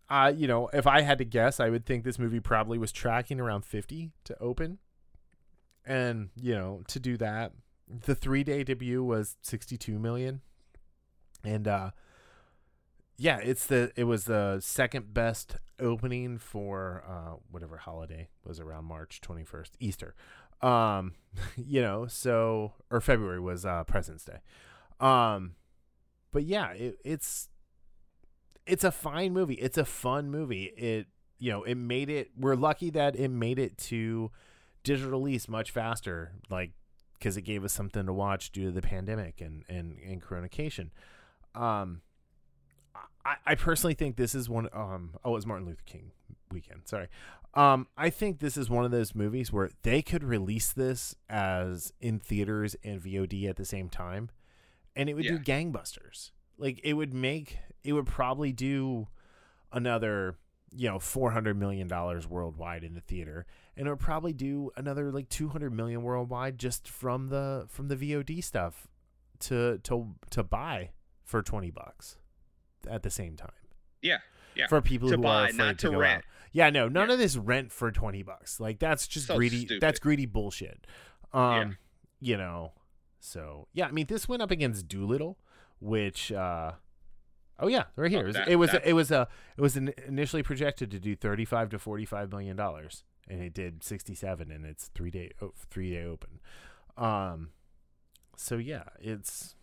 uh, you know, if I had to guess, I would think this movie probably was tracking around 50 to open. And, you know, to do that, the three day debut was 62 million. And, uh, yeah, it's the it was the second best opening for uh whatever holiday was around March 21st, Easter. Um, *laughs* you know, so or February was uh President's Day. Um, but yeah, it, it's it's a fine movie. It's a fun movie. It you know, it made it we're lucky that it made it to digital release much faster like because it gave us something to watch due to the pandemic and and and Corona-cation. Um I, I personally think this is one um oh it was Martin Luther King weekend, sorry. Um I think this is one of those movies where they could release this as in theaters and VOD at the same time and it would do gangbusters. Like it would make it would probably do another you know 400 million dollars worldwide in the theater and it would probably do another like 200 million worldwide just from the from the VOD stuff to to to buy for 20 bucks at the same time Yeah. Yeah. for people To who buy, are afraid not to, to go rent. out. Yeah, no, none Yeah. of this rent for 20 bucks. Like that's just So greedy stupid. that's greedy bullshit. Um Yeah. you know. So, yeah, I mean this went up against Dolittle, which uh Oh yeah, right here. Oh, It was that- it was, that- it was a it was in- initially projected to do 35 to 45 million dollars and it did 67 in its 3 day oh, 3 day open. Um so yeah, it's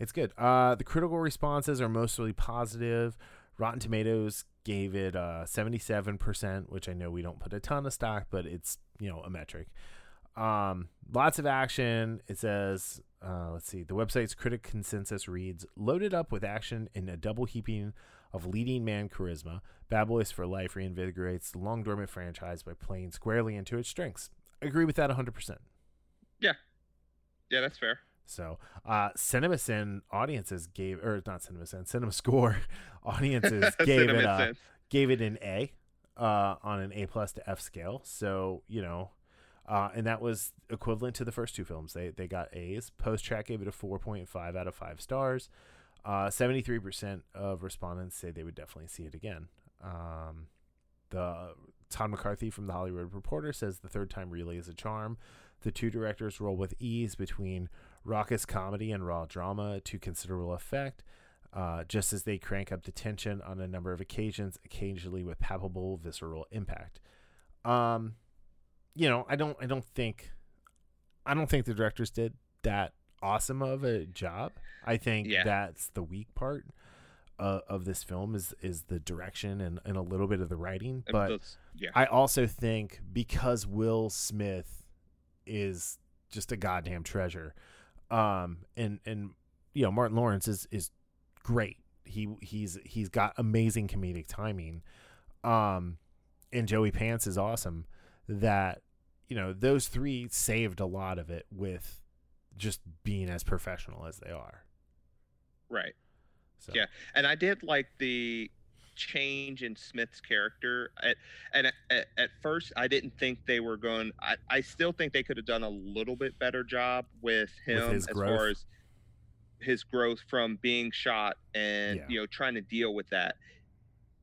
it's good. Uh the critical responses are mostly positive. Rotten Tomatoes gave it uh 77%, which I know we don't put a ton of stock, but it's, you know, a metric. Um, lots of action. It says, uh, let's see, the website's critic consensus reads loaded up with action in a double heaping of leading man charisma. Bad Boys for Life reinvigorates the long dormant franchise by playing squarely into its strengths. I agree with that 100%. Yeah, Yeah, that's fair. So, uh, CinemaSin audiences gave, or not CinemaSin, Cinema Score *laughs* audiences *laughs* gave it a, gave it an A uh, on an A plus to F scale. So you know, uh, and that was equivalent to the first two films. They they got A's. PostTrak gave it a four point five out of five stars. Seventy three percent of respondents say they would definitely see it again. Um, the Todd McCarthy from the Hollywood Reporter says the third time really is a charm. The two directors roll with ease between raucous comedy and raw drama to considerable effect uh, just as they crank up the tension on a number of occasions, occasionally with palpable visceral impact. Um, you know, I don't, I don't think, I don't think the directors did that awesome of a job. I think Yeah. that's the weak part uh, of this film is is the direction and, and a little bit of the writing. But yeah, I also think because Will Smith is just a goddamn treasure, um, and and you know Martin Lawrence is is great. He he's he's got amazing comedic timing, um, and Joey Pants is awesome. That you know those three saved a lot of it with just being as professional as they are. right. So. Yeah. And I did like the change in Smith's character. At, and at, at first, I didn't think they were going. I, I still think they could have done a little bit better job with him his as growth. far as his growth from being shot and Yeah. you know trying to deal with that.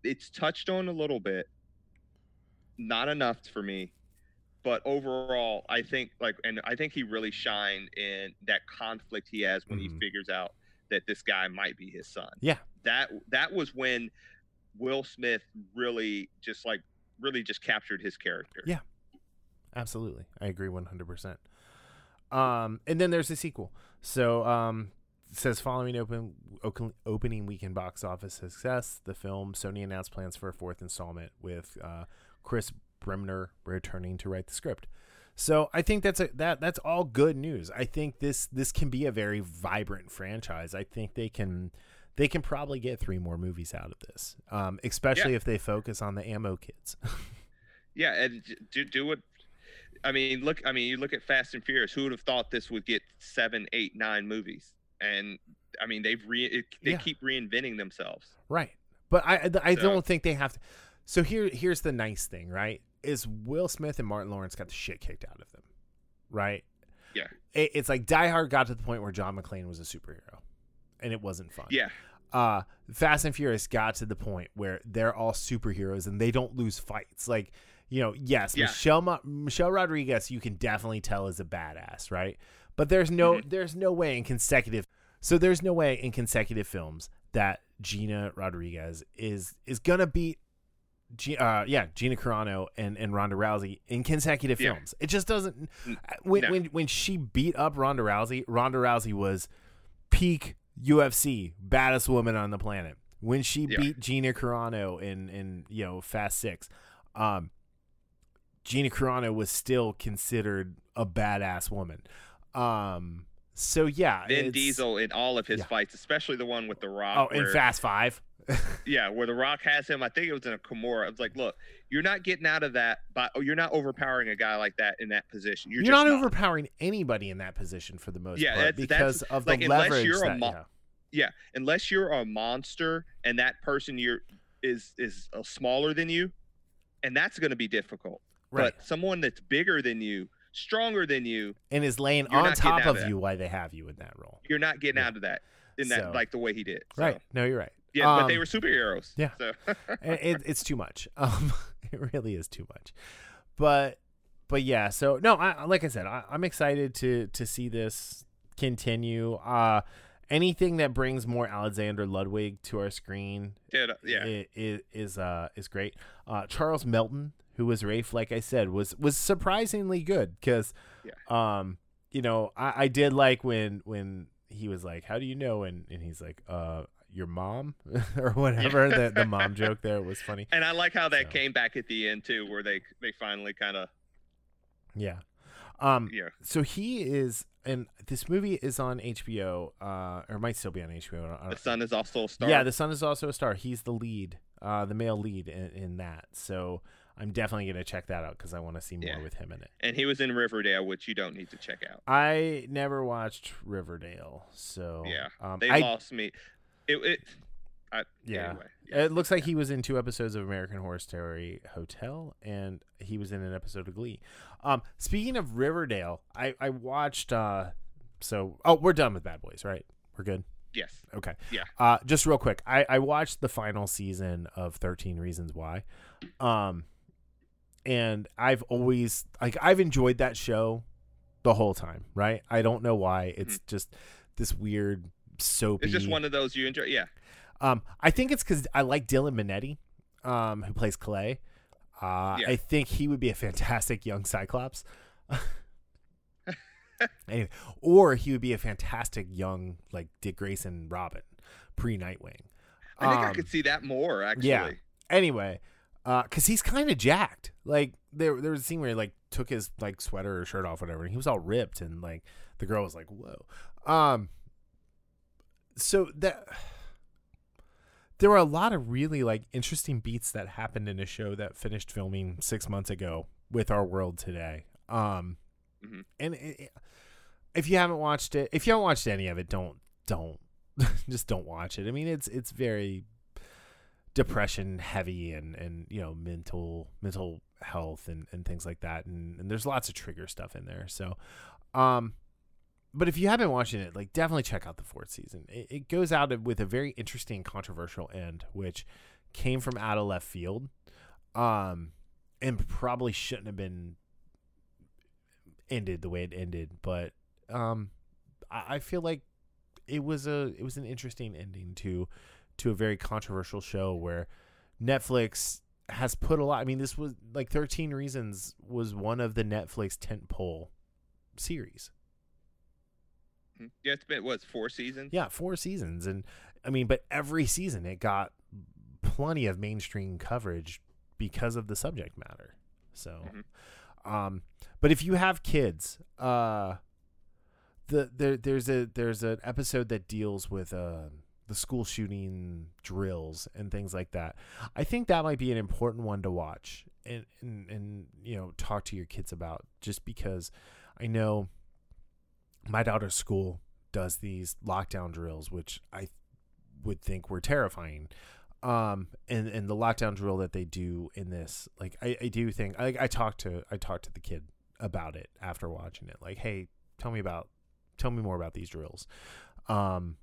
it's touched on a little bit, not enough for me. But overall, I think like, and I think he really shined in that conflict he has when Mhm. he figures out that this guy might be his son. Yeah. That that was when Will Smith really just like really just captured his character. Yeah. Absolutely. I agree 100%. Um, and then there's the sequel. So, um, says following open, open opening weekend box office success, the film Sony announced plans for a fourth installment with uh, Chris Bremner returning to write the script. So I think that's a, that that's all good news. I think this this can be a very vibrant franchise. I think they can they can probably get three more movies out of this, um, especially if they focus on the ammo kids. *laughs* Yeah, and do do it. I mean, look. I mean, you look at Fast and Furious. Who would have thought this would get seven, eight, nine movies? And I mean, they've re it, they Yeah. keep reinventing themselves. Right. But I I So- don't think they have to. So here here's the nice thing, right? Is Will Smith and Martin Lawrence got the shit kicked out of them, right? Yeah. It, it's like Die Hard got to the point where John McClane was a superhero, and it wasn't fun. Yeah, Uh, Fast and Furious got to the point where they're all superheroes and they don't lose fights. Like you know, yes, Yeah. Michelle Ma- Michelle Rodriguez, you can definitely tell is a badass, right? But there's no Mm-hmm. there's no way in consecutive so there's no way in consecutive films that Gina Rodriguez is is gonna beat G- uh, yeah, Gina Carano and, and Ronda Rousey in consecutive Yeah. films. It just doesn't. When, no. when when she beat up Ronda Rousey, Ronda Rousey was peak UFC, baddest woman on the planet. When she Yeah. beat Gina Carano in in you know Fast Six, um, Gina Carano was still considered a badass woman. Um, so yeah, Vin Diesel in all of his yeah. fights, especially the one with the Rock. Oh, in Fast Five. *laughs* Yeah, where the Rock has him. I think it was in a Kimura. I was like, look, you're not getting out of that, but oh, you're not overpowering a guy like that in that position. You're, You're, just not overpowering anybody in that position for the most Yeah, part that's- that's- because of like, the unless leverage. you're a that, mo- yeah. yeah unless you're a monster and that person you're is is uh, smaller than you and that's going to be difficult Right. but someone that's bigger than you stronger than you and is laying on top of of you while they have you in that role. you're not getting Yeah. out of that in that So- like the way he did So, Right. No, you're right. yeah but they Um, were superheroes yeah. so *laughs* it, it- it's too much. *laughs* Um, it really is too much. But but yeah. So no, I like I said, I, I'm excited to to see this continue. Uh, anything that brings more Alexander Ludwig to our screen Dude, yeah i- i- is uh is great. Uh, Charles Melton, who was Rafe, like I said, was was surprisingly good because, um, you know, I, I did like when when he was like, "How do you know?" and and he's like, "Uh, your mom *laughs* or whatever." the the mom joke there was funny. and i like how that So. came back at the end too where they they finally kind of Yeah. Um. yeah So he is, and this movie is on HBO, uh, or might still be on HBO. I don't- the Sun is also a star Yeah, the Sun is also a star. He's the lead, uh, the male lead in, in that. So I'm definitely gonna check that out because I want to see more Yeah. with him in it. and he was in riverdale which you don't need to check out I never watched Riverdale, so yeah um, they I, lost me it, it I, Yeah. anyway, it looks like he was in two episodes of American Horror Story Hotel, and he was in an episode of Glee. Um, speaking of Riverdale, I I watched. Uh, so oh, we're done with Bad Boys, right? We're good. yes Okay. Yeah. Uh, just real quick, I, I watched the final season of Thirteen Reasons Why, um, and I've always like I've enjoyed that show the whole time. Right? I don't know why. It's just this weird soapy. It's just one of those you enjoy. Yeah. Um, I think it's because I like Dylan Minnette, um, who plays Clay. Uh, Yeah. I think he would be a fantastic young Cyclops. *laughs* Anyway, or he would be a fantastic young like Dick Grayson Robin pre Nightwing. I think I Um, could see that more actually. yeah. Anyway, uh, cause he's kind of jacked. Like there, there was a scene where he like took his like sweater or shirt off, whatever, and he was all ripped, and like the girl was like, "Whoa." Um. So that there were a lot of really like interesting beats that happened in a show that finished filming six months ago with our world today. Um, Mhm. and it, it- if you haven't watched it, if you haven't watched any of it, don't don't *laughs* just don't watch it. I mean, it's it's very depression heavy and and you know mental mental health and and things like that. And, and there's lots of trigger stuff in there. So um but if you haven't watched it like definitely check out the fourth season. It, it goes out with a very interesting controversial end which came from out of left field, um, and probably shouldn't have been ended the way it ended. But um, I, I feel like it was a it was an interesting ending to to a very controversial show where Netflix has put a lot. I mean, this was like 13 Reasons was one of the Netflix tentpole series. Mhm. Yeah, it's been what's four seasons. Yeah, four seasons, and I mean, but every season it got plenty of mainstream coverage because of the subject matter. So, Mhm. um, but if you have kids, uh, the there there's a there's an episode that deals with uh the school shooting drills and things like that. I think that might be an important one to watch and and, and you know talk to your kids about just because I know my daughter's school does these lockdown drills, which I would think were terrifying. Um, and, and the lockdown drill that they do in this, like, I, I do think, I, I talked to, I talked to the kid about it after watching it. Like, Hey, tell me about, tell me more about these drills. Um,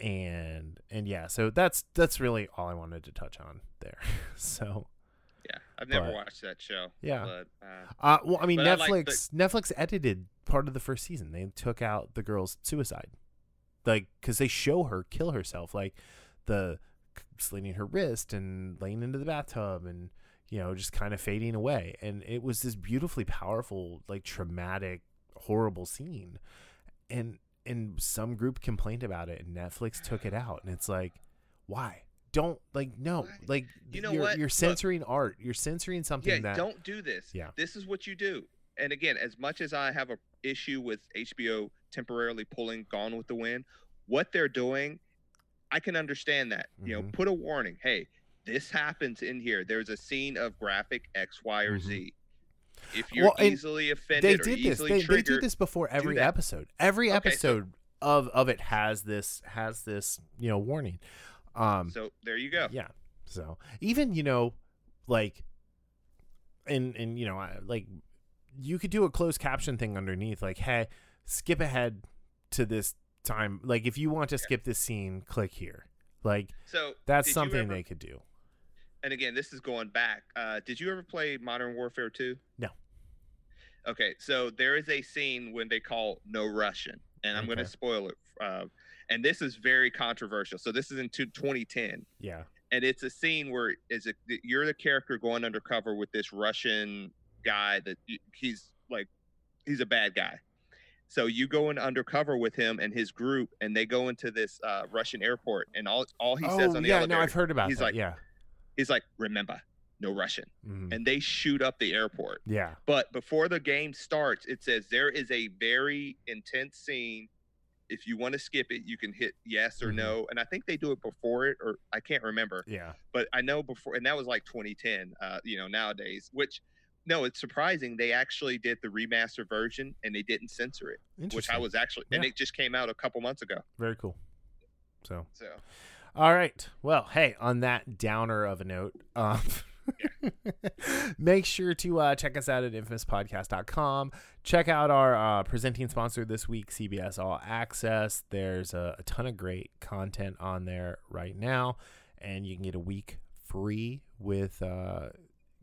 and, and yeah, so that's, that's really all I wanted to touch on there. *laughs* so, Yeah, I've never But- watched that show. Yeah. but, uh, uh, well, I mean, But I like Netflix Netflix edited part of the first season. They took out the girl's suicide, like because they show her kill herself, like the slitting her wrist and laying into the bathtub, and you know just kind of fading away. And it was this beautifully powerful, like traumatic, horrible scene. And and some group complained about it, and Netflix took it out. And it's like, why? Don't like no like You know you're, what? you're Look- censoring art. You're censoring something yeah, that don't do this. Yeah. This is what you do. And again, as much as I have a issue with HBO temporarily pulling Gone with the Wind, what they're doing, I can understand that. You know, Mhm. put a warning. Hey, this happens in here. There's a scene of graphic X, Y, or Mhm. Z. If you're Well, easily they offended or did this. easily They, they do this before every episode. Every Okay, so- episode of of it has this has this you know warning. Um, so there you go. yeah. So even you know, like, and and you know, I- like, you could do a closed caption thing underneath, like, hey, skip ahead to this time. Like, if you want to skip this scene, click here. Like, So that's something ever- they could do. And again, this is going back. Uh, did you ever play Modern Warfare 2? No. Okay, so there is a scene when they call no Russian, and I'm going to spoil it. Uh, and this is very controversial. So this is in two- 2010, Yeah. and it's a scene where is you're the character going undercover with this Russian guy that he's like he's a bad guy. So you go in undercover with him and his group, and they go into this uh, Russian airport, and all all he says oh on the yeah, elevator, no, I've heard about he's that. like, yeah. He's like, "Remember, no Russian." Mhm. and they shoot up the airport. Yeah. But before the game starts, it says there is a very intense scene. If you want to skip it, you can hit yes or Mhm. no. And I think they do it before it, or I can't remember. Yeah. But I know before, and that was like 2010. Uh, you know, nowadays, which no, it's surprising they actually did the remaster version and they didn't censor it, which I was actually, and it just came out a couple months ago. very cool. So. So All right. Well, hey, on that downer of a note, um, *laughs* make sure to uh, check us out at infamouspodcast.com. Check out our uh, presenting sponsor this week, CBS All Access. There's a, a ton of great content on there right now, and you can get a week free with uh,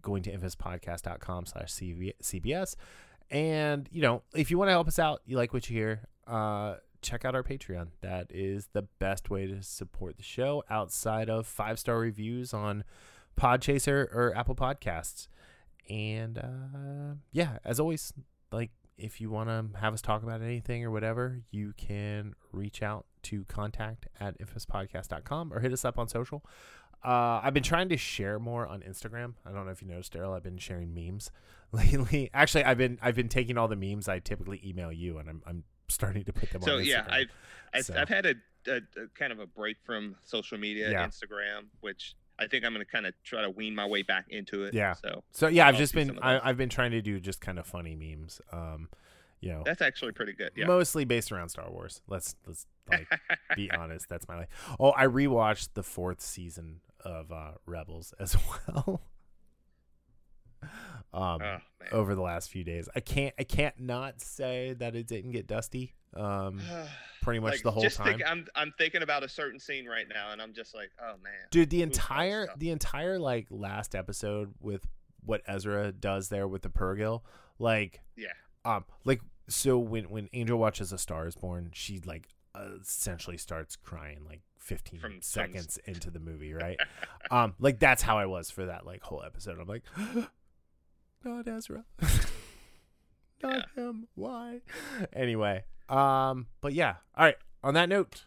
going to infamouspodcast.com slash CBS. And, you know, if you want to help us out, you like what you hear, uh, check out our Patreon. That is the best way to support the show outside of five star reviews on Podchaser or Apple Podcasts. And uh, yeah, as always, like if you want to have us talk about anything or whatever, you can reach out to contact at infamouspodcast.com or hit us up on social. Uh, I've been trying to share more on Instagram. I don't know if you noticed, Darryl. I've been sharing memes *laughs* lately. Actually, I've been I've been taking all the memes I typically email you, and I'm I'm starting to put them so on. yeah, I've I've, So- I've had a, a, a kind of a break from social media, Yeah. Instagram, which I think I'm going to kind of try to wean my way back into it. Yeah. So So yeah, I've I'll just been I, I've been trying to do just kind of funny memes. Um, you know, that's actually pretty good. Yeah. mostly based around Star Wars. Let's let's like be *laughs* honest. That's my life. Oh, I rewatched the fourth season of uh, Rebels as *laughs* well. Um, oh, over the last few days, I can't I can't not say that it didn't get dusty. Um, *sighs* pretty much like, the whole just time. Think, I'm I'm thinking about a certain scene right now, and I'm just like, oh man. Dude, the entire the entire like last episode with what Ezra does there with the purrgil, like Yeah. um like so when when Angel watches A Star is Born, she like essentially starts crying like 15 From- from- seconds into the movie, right? *laughs* um like that's how I was for that like whole episode. I'm like *gasps* *laughs* not Ezra. *laughs* *laughs* not him. Why? Anyway, um but yeah. All right, on that note,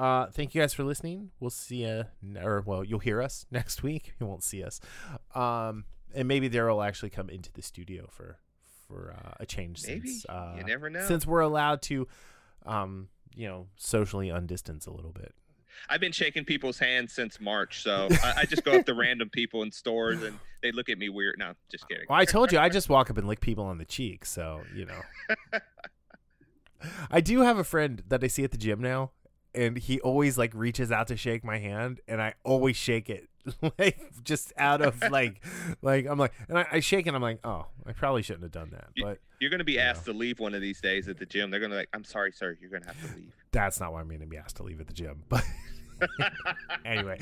uh, thank you guys for listening. We'll see you, or well, you'll hear us *laughs* next week. You won't see us, um, and maybe Darryl will actually come into the studio for for uh, a change. Maybe since, uh, you never know. Since we're allowed to, um, you know, socially undistance a little bit. I've been shaking people's hands since March, so I, I just go up to random people in stores and they look at me weird. No, just kidding. Well, I told you, I just walk up and lick people on the cheek, so you know. *laughs* I do have a friend that I see at the gym now, and he always like reaches out to shake my hand, and I always shake it, *laughs* like just out of like, like I'm like, and I, I shake it. I'm like, oh, I probably shouldn't have done that, but You're gonna be Yeah. asked to leave one of these days at the gym. They're gonna be like, I'm sorry, sir, you're gonna have to leave. that's not why I'm to be asked to leave at the gym. *laughs* But *laughs* anyway,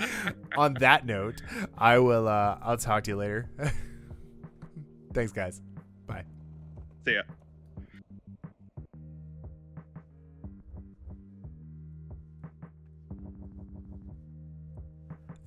on that note, I will. uh I'll talk to you later. Thanks, guys. Bye. See ya.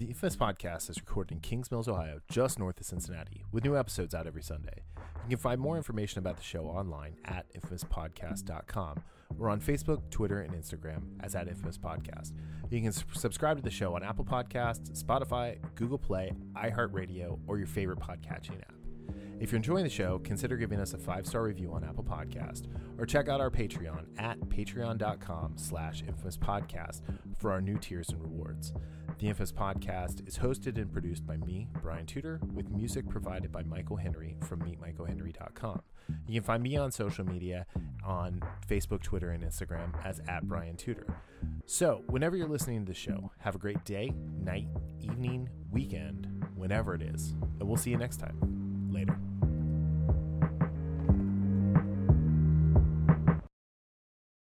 The Infamous Podcast is recorded in Kings Mills, Ohio, just north of Cincinnati, with new episodes out every Sunday. You can find more information about the show online at infamouspodcast.com or on Facebook, Twitter, and Instagram as at Infamous Podcast. You can subscribe to the show on Apple Podcasts, Spotify, Google Play, iHeartRadio, or your favorite podcatching app. If you're enjoying the show, consider giving us a five-star review on Apple Podcast or check out our Patreon at patreon.com slash infamouspodcast for our new tiers and rewards. The Infamous Podcast is hosted and produced by me, Brian Tudor, with music provided by Michael Henry from meetmichaelhenry.com. You can find me on social media on Facebook, Twitter, and Instagram as at Brian Tudor. So, whenever you're listening to the show, have a great day, night, evening, weekend, whenever it is, and we'll see you next time. Later.